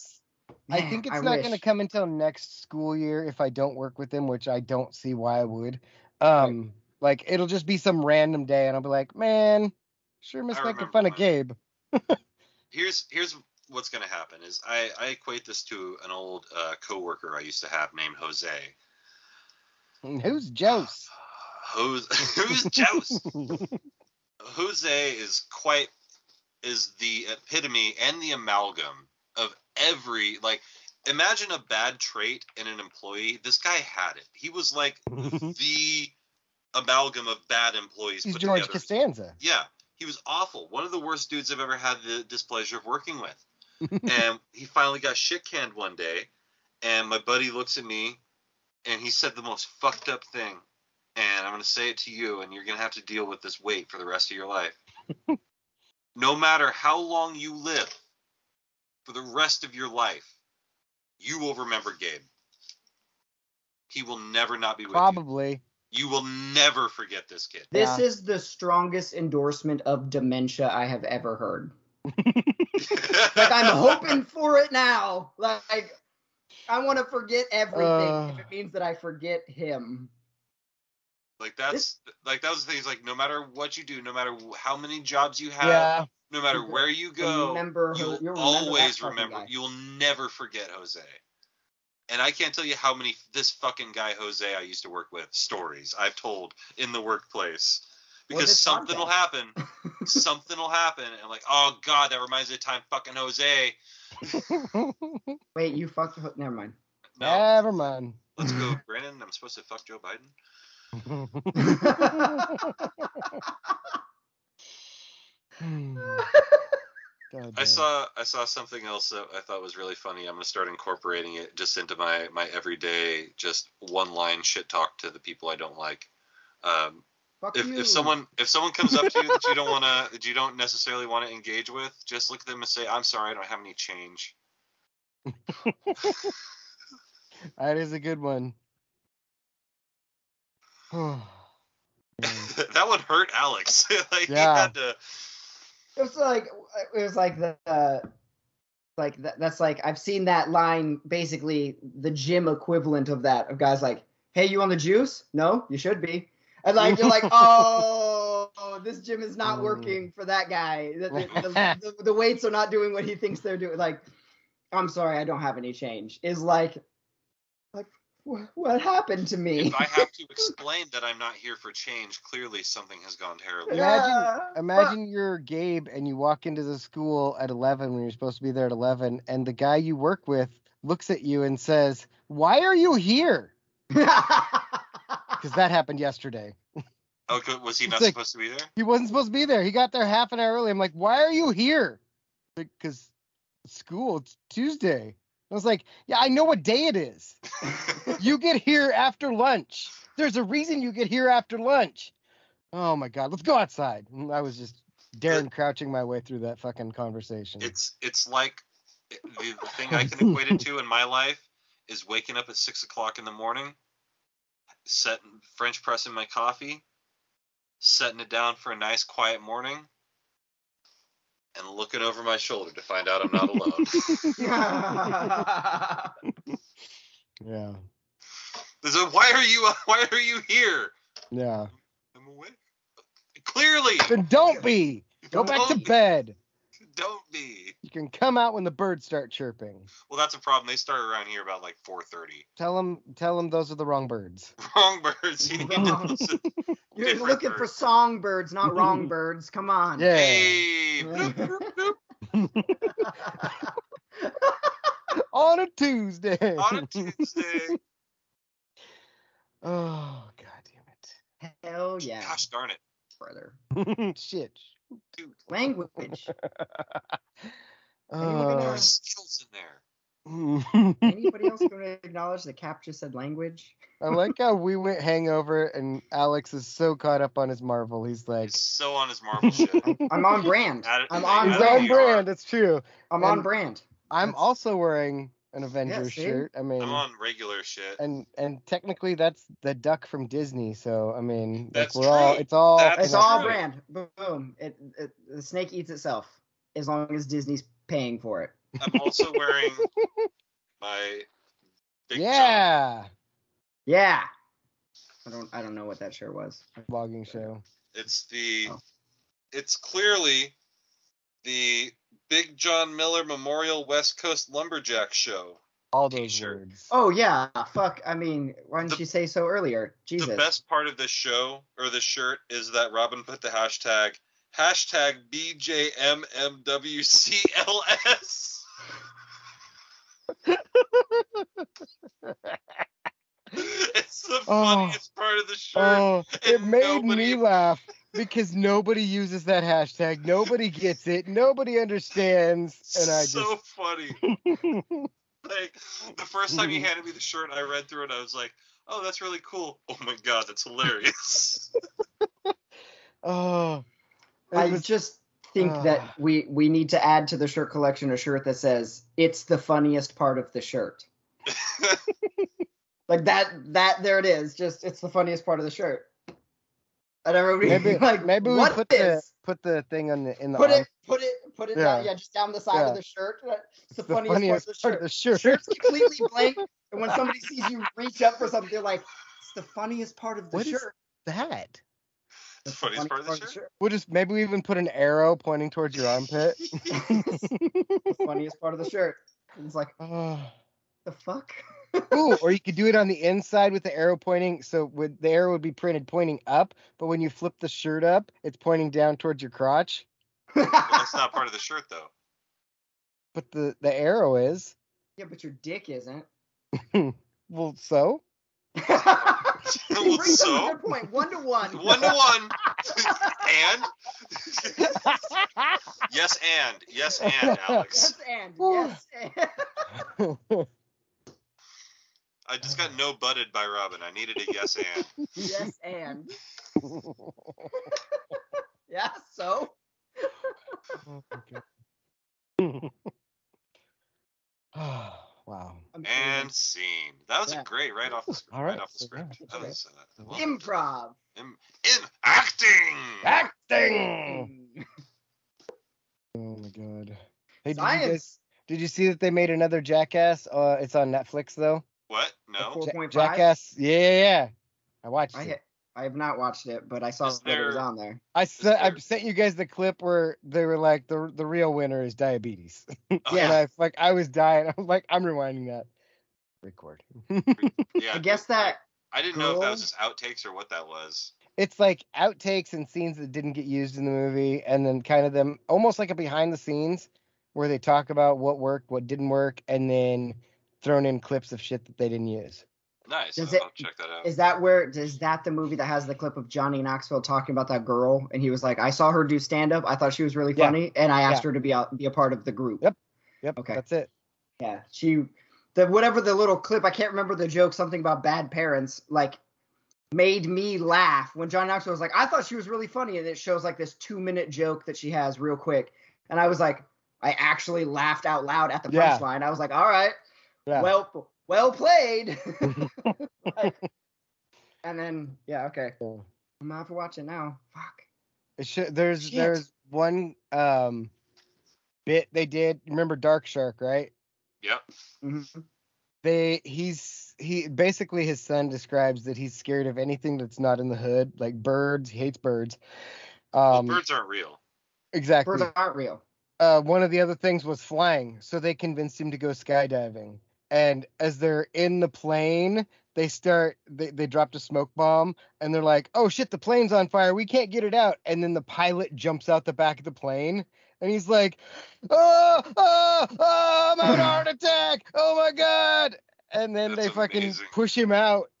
it's- I think it's I not going to come until next school year if I don't work with him, which I don't see why I would. Um, like it'll just be some random day, and I'll be like, man, sure miss making remember fun of Gabe. Here's here's what's gonna happen is I, I equate this to an old uh, coworker I used to have named Jose. And Who's Jose? Jose who's Jose? Jose is quite is the epitome and the amalgam of every like imagine a bad trait in an employee. This guy had it. He was like mm-hmm. the amalgam of bad employees. He's George together. Costanza. Yeah, he was awful. One of the worst dudes I've ever had the displeasure of working with. and he finally got shit canned one day, and my buddy looks at me, and he said the most fucked up thing, and I'm gonna say it to you, and you're gonna have to deal with this weight for the rest of your life. no matter how long you live, for the rest of your life, you will remember Gabe. He will never not be with you. Probably. you. You will never forget this kid. This Yeah. is the strongest endorsement of dementia I have ever heard. Like I'm hoping for it now. Like I want to forget everything Uh. if it means that I forget him. Like that's like that was the thing. Is like no matter what you do, no matter how many jobs you have, Yeah. no matter Re- where you go, remember you'll you'll always fucking remember. You will never forget Jose. And I can't tell you how many this fucking guy Jose I used to work with stories I've told in the workplace because this something will happen. something will happen, and I'm like, oh god, that reminds me of time fucking Jose. Wait, you fucked. Ho- Never mind. No, Never mind. let's go, Brandon. I'm supposed to fuck Joe Biden. God I saw I saw something else that I thought was really funny. I'm gonna start incorporating it just into my my everyday just one line shit talk to the people I don't like. Um, if, if someone if someone comes up to you that you don't wanna that you don't necessarily want to engage with, just look at them and say, "I'm sorry, I don't have any change." That is a good one. Man. that would hurt Alex. like Yeah. he had to. It was like it was like the uh, like that, that's like I've seen that line basically the gym equivalent of that of guys like, hey, you on the juice? No, you should be. And like you're like, oh, this gym is not Mm. working for that guy. The, the, the, the, the weights are not doing what he thinks they're doing. Like, I'm sorry, I don't have any change. Is like, like wh- what happened to me? If I have to explain that I'm not here for change, clearly something has gone terribly. Imagine- Yeah, but- Imagine you're Gabe and you walk into the school at 11 when you're supposed to be there at 11, and the guy you work with looks at you and says, "Why are you here?" Because that happened yesterday. Oh, good. was he not like- supposed to be there? He wasn't supposed to be there. He got there half an hour early. I'm like, "Why are you here?" Because school. It's Tuesday. I was like, "Yeah, I know what day it is. You get here after lunch. There's a reason you get here after lunch." Oh my god, let's go outside. And I was just daring crouching my way through that fucking conversation. it's it's like the, the thing I can equate it to in my life is waking up at six o'clock in the morning, setting French pressing my coffee, setting it down for a nice quiet morning, and looking over my shoulder to find out I'm not alone. yeah. There's a, why are you why are you here? Yeah. I'm awake. Clearly, Then don't be. Go back to Don't be. bed. Don't be. You can come out when the birds start chirping. Well, that's a problem. They start around here about like 4:30. Tell them, tell them those are the wrong birds. Wrong birds. You need to Wrong. listen. You're Different looking for songbirds, not wrong birds. Come on. Yeah. Hey, bloop, bloop, bloop. On a Tuesday. on a Tuesday. oh god damn it. Hell yeah. Gosh darn it, Brother. Shit. Dude. Language. Uh, Anyone There are skills in there. Anybody else going to acknowledge that Cap just said language? I like how we went hangover and Alex is so caught up on his Marvel. He's like, He's so on his Marvel shit. I'm on brand. I'm on he's on brand. you are. brand. It's true. I'm on brand. I'm That's- also wearing an Avengers see? shirt. I mean, I'm on regular shit. and and technically that's the duck from Disney. So I mean, like we're all it's all That's It's in all true. brand. Boom. It, it the snake eats itself as long as Disney's paying for it. I'm also wearing my Big John. yeah, Yeah. I don't I don't know what that shirt was. vlogging show. It's the. Oh. It's clearly the Big John Miller Memorial West Coast Lumberjack Show. All those T-shirt. words. Oh yeah. Fuck. I mean, why didn't The- you say so earlier? Jesus. The best part of this show or this shirt is that Robin put the hashtag hashtag BJMMWCLS. it's the Oh. funniest part of the shirt. Oh, it made nobody- me laugh because nobody uses that hashtag. Nobody gets it. Nobody understands. And I so funny. Like the first time you handed me the shirt, I read through it. I was like, "Oh, that's really cool. Oh my god, that's hilarious." oh. I was- just think Ah. that we we need to add to the shirt collection a shirt that says it's the funniest part of the shirt. Like that that there it is. Just it's the funniest part of the shirt. And everybody maybe like maybe we what put the put the thing on the in the put arm. it put it put it Yeah. down yeah just down the side Yeah. of the shirt. It's the, the funniest, funniest part of the shirt. the shirt. Shirt's completely blank, and when somebody sees you reach up for something, they're like, "It's the funniest part of the What is shirt." that? the It's funniest part of the shirt. We'll just maybe we even put an arrow pointing towards your armpit. the funniest part of the shirt. And it's like, oh. the fuck? Ooh, or you could do it on the inside with the arrow pointing. So would the arrow would be printed pointing up, but when you flip the shirt up, it's pointing down towards your crotch. Well, that's not part of the shirt though. But the the arrow is. yeah, but your dick isn't. Well, so He well, brings up a so good point. One to one. one to one, and yes, and yes, and Alex. Yes, and yes, and. I just got no butted by Robin. I needed a yes and. yes, and. Yeah. So. Oh wow. I'm And scene. That was Yeah. a great right off the script. All right. right, off the so yeah, script. okay. That was, uh, I love kidding. it. improv. In, in acting. Acting. Mm. Oh my god. Hey, did you guys did you see that they made another Jackass? Uh, it's on Netflix though. What? No. Four- 4.5? Jackass. Yeah, yeah, yeah. I watched I it. ha- I have not watched it, but I saw Is that it was on there. I sent I sent you guys the clip where they were like the the real winner is diabetes. Oh, Yeah. I like I was dying. I'm like I'm rewinding that. Record. Yeah. I guess that I didn't know if that was just outtakes or what that was. it's like outtakes and scenes that didn't get used in the movie, and then kind of them almost like a behind the scenes where they talk about what worked, what didn't work, and then thrown in clips of shit that they didn't use. Nice. Does I'll it- check that out. is that where is that the movie that has the clip of Johnny Knoxville talking about that girl, and he was like, "I saw her do stand up. I thought she was really funny, Yeah. funny, and I asked Yeah. her to be a, be a part of the group." Yep. Yep. Okay. That's it. Yeah, she the whatever the little clip I can't remember the joke something about bad parents like made me laugh when Johnny Knoxville was like I thought she was really funny and it shows like this 2 minute joke that she has real quick and I was like I actually laughed out loud at the Yeah. punchline. I was like all right. Yeah. Well well played. Like, and then yeah, okay. Yeah. I'm gonna have to watch it now. Fuck. It should, there's Shit. there's one um bit they did. Remember Dark Shark, right? Yep. Mhm. They he's he basically his son describes that he's scared of anything that's not in the hood, like birds. He hates birds. Well, Um, birds aren't real. exactly. Birds aren't real. uh, one of the other things was flying, so they convinced him to go skydiving. And as they're in the plane, they start they, they dropped a smoke bomb and they're like, "Oh shit, the plane's on fire. We can't get it out." And then the pilot jumps out the back of the plane and he's like, "Oh, oh, oh I'm having a heart attack. Oh my god." And then That's they fucking amazing. push him out.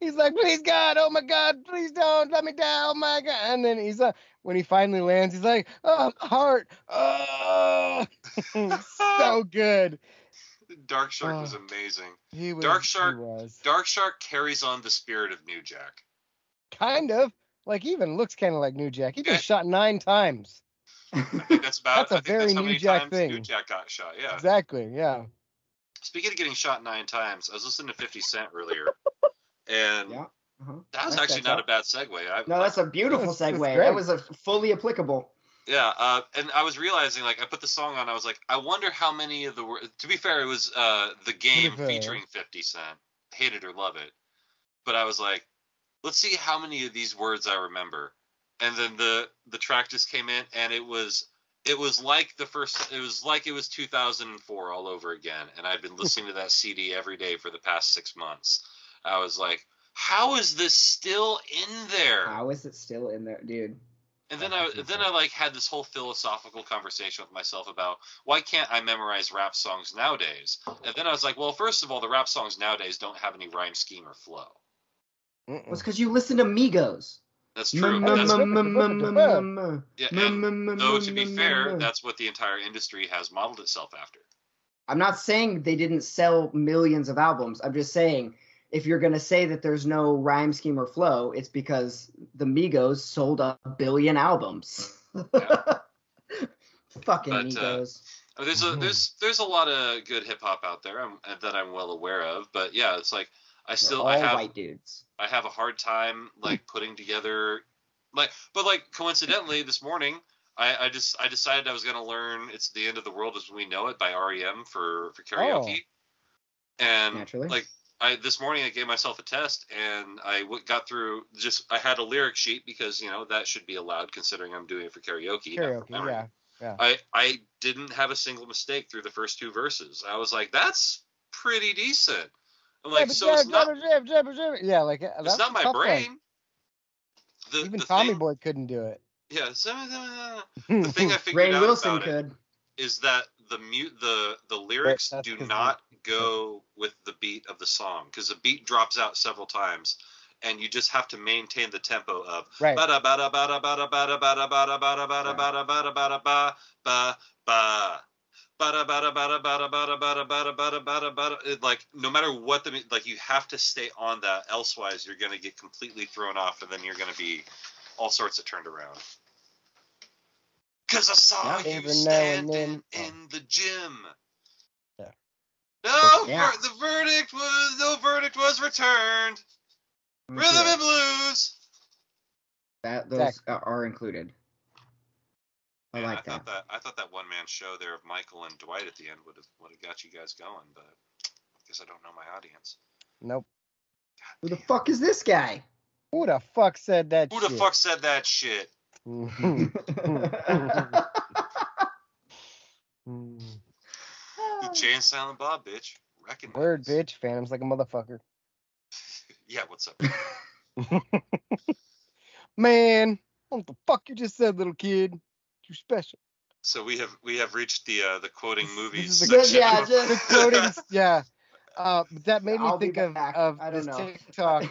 he's like, "Please God, oh my god, please don't let me down. Oh my god." And then he's uh, when he finally lands, he's like, "Oh, heart, oh, so good." Dark Shark was Oh. amazing. He was. Dark he Shark- was Dark Shark carries on the spirit of New Jack. kind of like even looks kind of like New Jack. He Yeah. just shot nine times. I think that's about. That's a I think very that's how New many Jack times thing. New Jack got shot. Yeah. Exactly. Yeah. Speaking of getting shot nine times, I was listening to 50 Cent earlier, and Yeah. Uh-huh. that was That actually not out. a bad segue. I, No, that's a beautiful That's- that's segue. great. That was a fully applicable. Yeah, uh, and I was realizing, like, I put the song on. I was like, I wonder how many of the words. To be fair, it was uh, the game Bit of a- featuring 50 Cent, hate it or love it. But I was like, let's see how many of these words I remember. And then the the track just came in, and it was it was like the first. It was like it was 2004 all over again. And I'd been listening to that CD every day for the past six months. I was like, how is this still in there? How is it still in there, dude? And then I then I like had this whole philosophical conversation with myself about why can't I memorize rap songs nowadays? And then I was like, well, first of all, the rap songs nowadays don't have any rhyme scheme or flow. Well, it's because you listen to Migos. That's true. But that's, yeah, and though to be fair, that's what the entire industry has modeled itself after. I'm not saying they didn't sell millions of albums. I'm just saying if you're gonna say that there's no rhyme scheme or flow, it's because the Migos sold a billion albums. Fucking But, uh, Migos. Mean, there's a Mhm. there's there's a lot of good hip hop out there I'm, that I'm well aware of, but yeah, it's like I still I have white dudes. I have a hard time like putting together like but like coincidentally this morning I, I just I decided I was gonna learn it's the end of the world as we know it by REM for for karaoke. And Naturally. like I this morning I gave myself a test and I w- got through just I had a lyric sheet because you know that should be allowed considering I'm doing it for karaoke. not for Karaoke. memory. Yeah. I I didn't have a single mistake through the first two verses. I was like that's pretty decent. I'm like so it's not Yeah, like uh, it's that's not my brain. The, Even the Tommy thing, Boy couldn't do it. yeah. so- The thing I figured Ray out Wilson about it could. is that the mute the the lyrics do not go with the beat of the song because the beat drops out several times and you just have to maintain the tempo of Right. bada bada bada bada bada bada bada bada bada bada ba ba ba bada bada bada bada bada bada bada bada bada bada It, like no matter what the like you have to stay on that elsewise you're gonna get completely thrown off and then you're gonna be all sorts of turned around. Cause I saw Yeah. you Every now and standing then- in the gym. Yeah. No, Yeah. ver- the verdict was no verdict was returned. Mm-hmm. Rhythm and blues. That those Exactly. are- are included. I Yeah, like I that. thought that I thought that one man show there of Michael and Dwight at the end would have would have got you guys going, but I guess I don't know my audience. Nope. Who the fuck is this guy? Who the fuck said that Who shit? the fuck said that shit? Jay and Silent Bob, bitch. Recognize. Word, bitch. Phantom's like a motherfucker. Yeah, what's up? Man, what the fuck you just said, little kid? You special. So we have we have reached the uh, the quoting movies this the- section. Yeah, just- The quoting, yeah. Uh, but that made me I'll think of, of this know. TikTok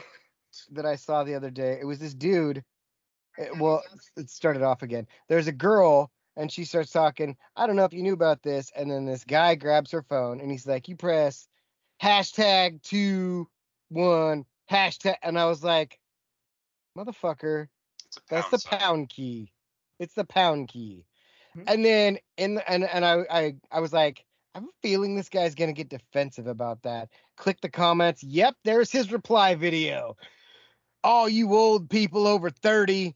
that I saw the other day. It was this dude. It- well, it started off again. There's a girl, and she starts talking. I don't know if you knew about this. And then this guy grabs her phone, and he's like, "You press hashtag two one hashtag," and I was like, "Motherfucker, that's the sign. pound key. It's the pound key." Mhm. And then in the, and and I I I was like, I have a feeling this guy's gonna get defensive about that. Click the comments. Yep, there's his reply video. All you old people over 30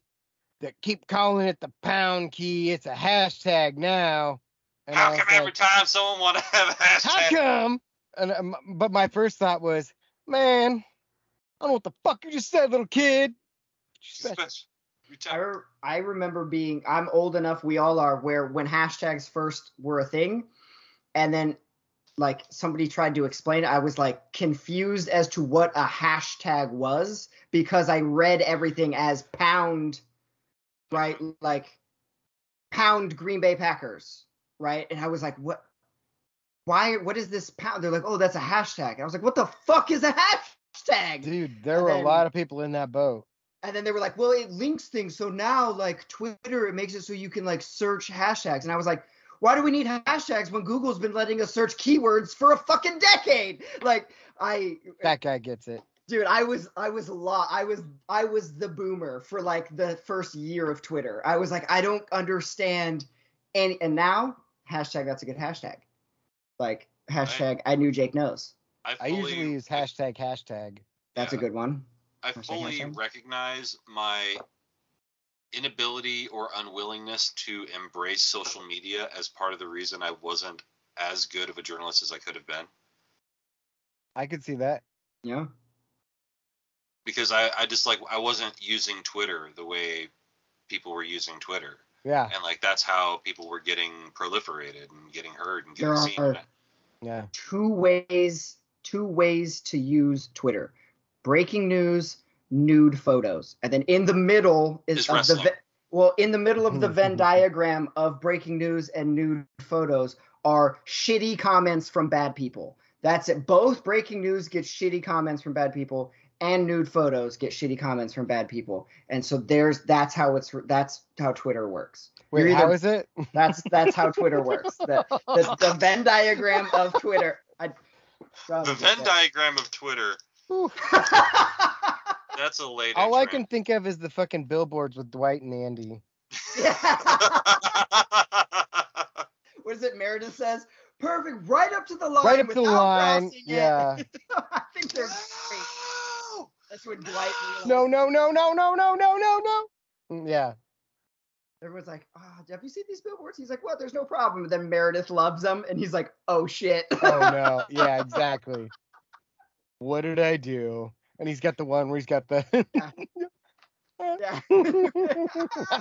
that keep calling it the pound key, it's a hashtag now. And How was come every time someone want to have a hashtag? How come? And um, but my first thought was, man, I don't know what the fuck you just said, little kid. You special. Special. I, re- I remember being I'm old enough we all are where when hashtags first were a thing and then like somebody tried to explain it I was like confused as to what a hashtag was because I read everything as pound right like pound Green Bay Packers right and I was like what why what is this pound they're like oh that's a hashtag and I was like what the fuck is a hashtag Dude, there And were then- a lot of people in that boat. and then they were like, well, it links things. So now, like Twitter, it makes it so you can like search hashtags. And I was like, why do we need hashtags when Google's been letting us search keywords for a fucking decade? Like, I, That guy gets it. Dude, I was, I was law, I was, I was the boomer for like the first year of Twitter. I was like, I don't understand. And and now hashtag that's a good hashtag. Like hashtag I knew Jake knows. I, I usually use hashtag hashtag. That's yeah, a good one. I hashtag, fully hashtag. recognize my inability or unwillingness to embrace social media as part of the reason I wasn't as good of a journalist as I could have been. I could see that. Yeah. Because I, I just like I wasn't using Twitter the way people were using Twitter. Yeah, And like that's how people were getting proliferated and getting heard and getting There seen. are- yeah. two ways two ways to use Twitter. Breaking news, nude photos. And then in the middle is, Is of the wrestling. Ve- well, in the middle of the Venn diagram of breaking news and nude photos are shitty comments from bad people. That's it. Both breaking news get shitty comments from bad people and nude photos get shitty comments from bad people. And so there's that's how it's that's how Twitter works. Wait, You're either- is it? That's that's how Twitter works. The, the, the Venn diagram of Twitter. I, oh, The Venn diagram of Twitter, that's a late All I can think of is the fucking billboards with Dwight and Andy. what is it? Meredith says perfect, right up to the line. Right up to the without line. Yeah. I think they're great. That's when Dwight. Realized. No, no, no, no, no, no, no, no, no. Mm, Yeah. Everyone's like, oh, have you seen these billboards? He's like, what? There's no problem. But then Meredith loves them, and he's like, oh shit. Oh no. Yeah, exactly. What did I do? And he's got the one where he's got the. yeah.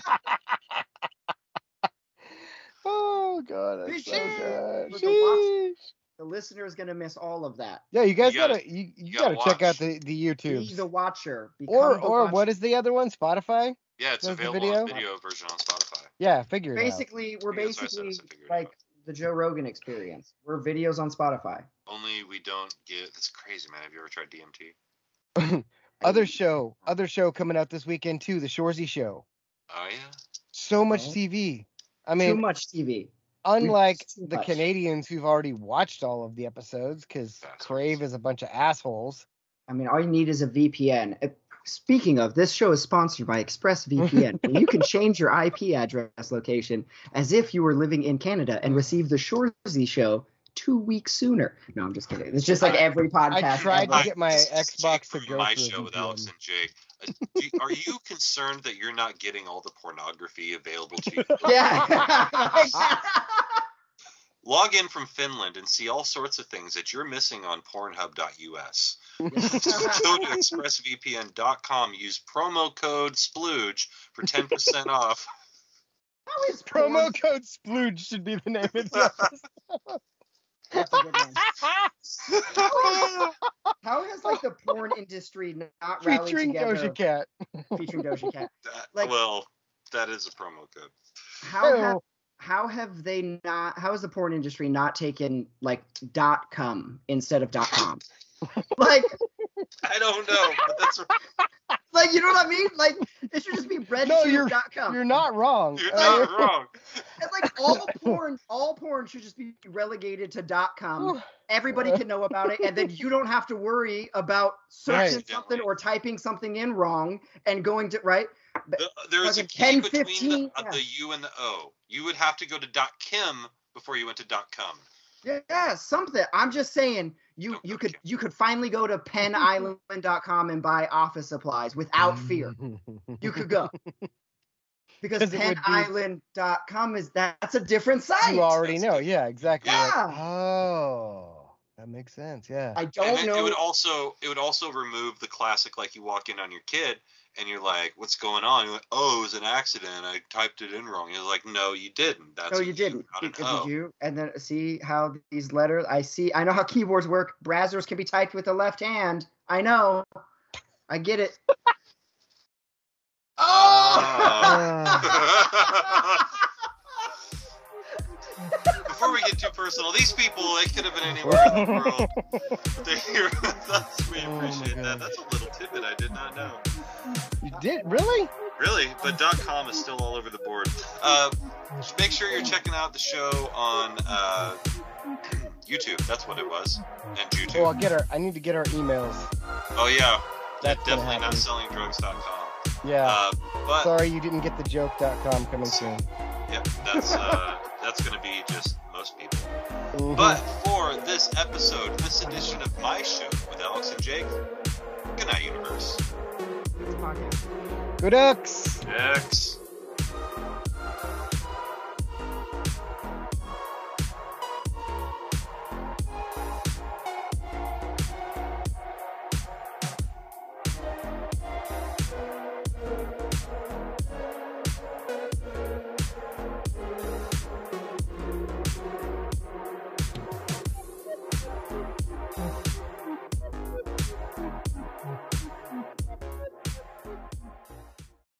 oh god, that's so Sheesh. good. But the watch- Sheesh. the listener is gonna miss all of that. Yeah, you guys You gotta- gotta, you, you, you gotta, gotta check out watch. the the Be YouTube. the watcher. Become Or the or watcher. what is the other one? Spotify? yeah, it's There's the available on video? video version on Spotify. Yeah, figure it out. basically we're Yeah, that's why I said basically it's a figure it like out. the Joe Rogan experience. We're videos on Spotify. Only we don't get. That's crazy, man. Have you ever tried DMT? other show, other show coming out this weekend too, the Shoresy Show. Oh yeah. So much. TV. I Too mean, much TV. Unlike the much. Canadians who've already watched all of the episodes, because Crave is a bunch of assholes. I mean, all you need is a VPN. Uh, Speaking of, this show is sponsored by ExpressVPN. you can change your IP address location as if you were living in Canada and receive the Shoresy show two weeks sooner. No, I'm just kidding. It's just like every podcast. I tried to get my This Xbox to from go my through a show with Alex and Jake. Uh, Are you concerned that you're not getting all the pornography available to you? Yeah. Log in from Finland and see all sorts of things that you're missing on Pornhub.us. Go to expressvpn.com. Use promo code SPLOOGE for 10% off. How is Promo porn- code Splooge should be the name of the episode. That's a good one. How has like the porn industry not rallied Featuring together? Doja Cat. Featuring Doja Cat. That- Like- well, that is a promo code. How have Ew. How have they not? How has the porn industry not taken like dot com instead of dot com? like, I don't know, but that's like you know what I mean? Like it should just be red No, you're- dot com. You're not wrong. you're Uh, not wrong. It's like all porn, all porn should just be relegated to dot com. Everybody can know about it, and then you don't have to worry about searching Right. something or typing something in wrong and going to right. The- There's a Fucking key 10, between 15, the, uh, yeah. the U and the O. You would have to go to .kim before you went to .com. Yeah, something. I'm just saying you you could you could finally go to penisland.com and buy office supplies without fear. You could go. Because it would be- is that's a different site. you already know. Yeah, exactly. Like, Yeah. oh, that makes sense. Yeah. I don't then know. it would also it would also remove the classic like you walk in on your kid and you're like, "What's going on?" You're like, "Oh, it was an accident. I typed it in wrong." You're like, "No, you didn't. That's no, you didn't. not an Did, O." you? And then see how these letters. I see. I know how keyboards work. Browsers can be typed with the left hand. I know. I get it. Ah. get too personal, these people, they could have been anywhere in the world. They're here with us. We Oh appreciate that. That's a little tidbit I did not know. You did really? Really, but .com is still all over the board. Uh, make sure you're checking out the show on uh, YouTube. That's what it was, and YouTube. Oh, I'll get our. I need to get our emails. Oh yeah, That's definitely not selling Yeah. Uh, but Sorry you didn't get the joke.com coming soon. yep, that's uh, that's gonna be just most people. Mhm. But for this episode, this edition of my show with Alex and Jake, good night, universe. Good Ducks. X.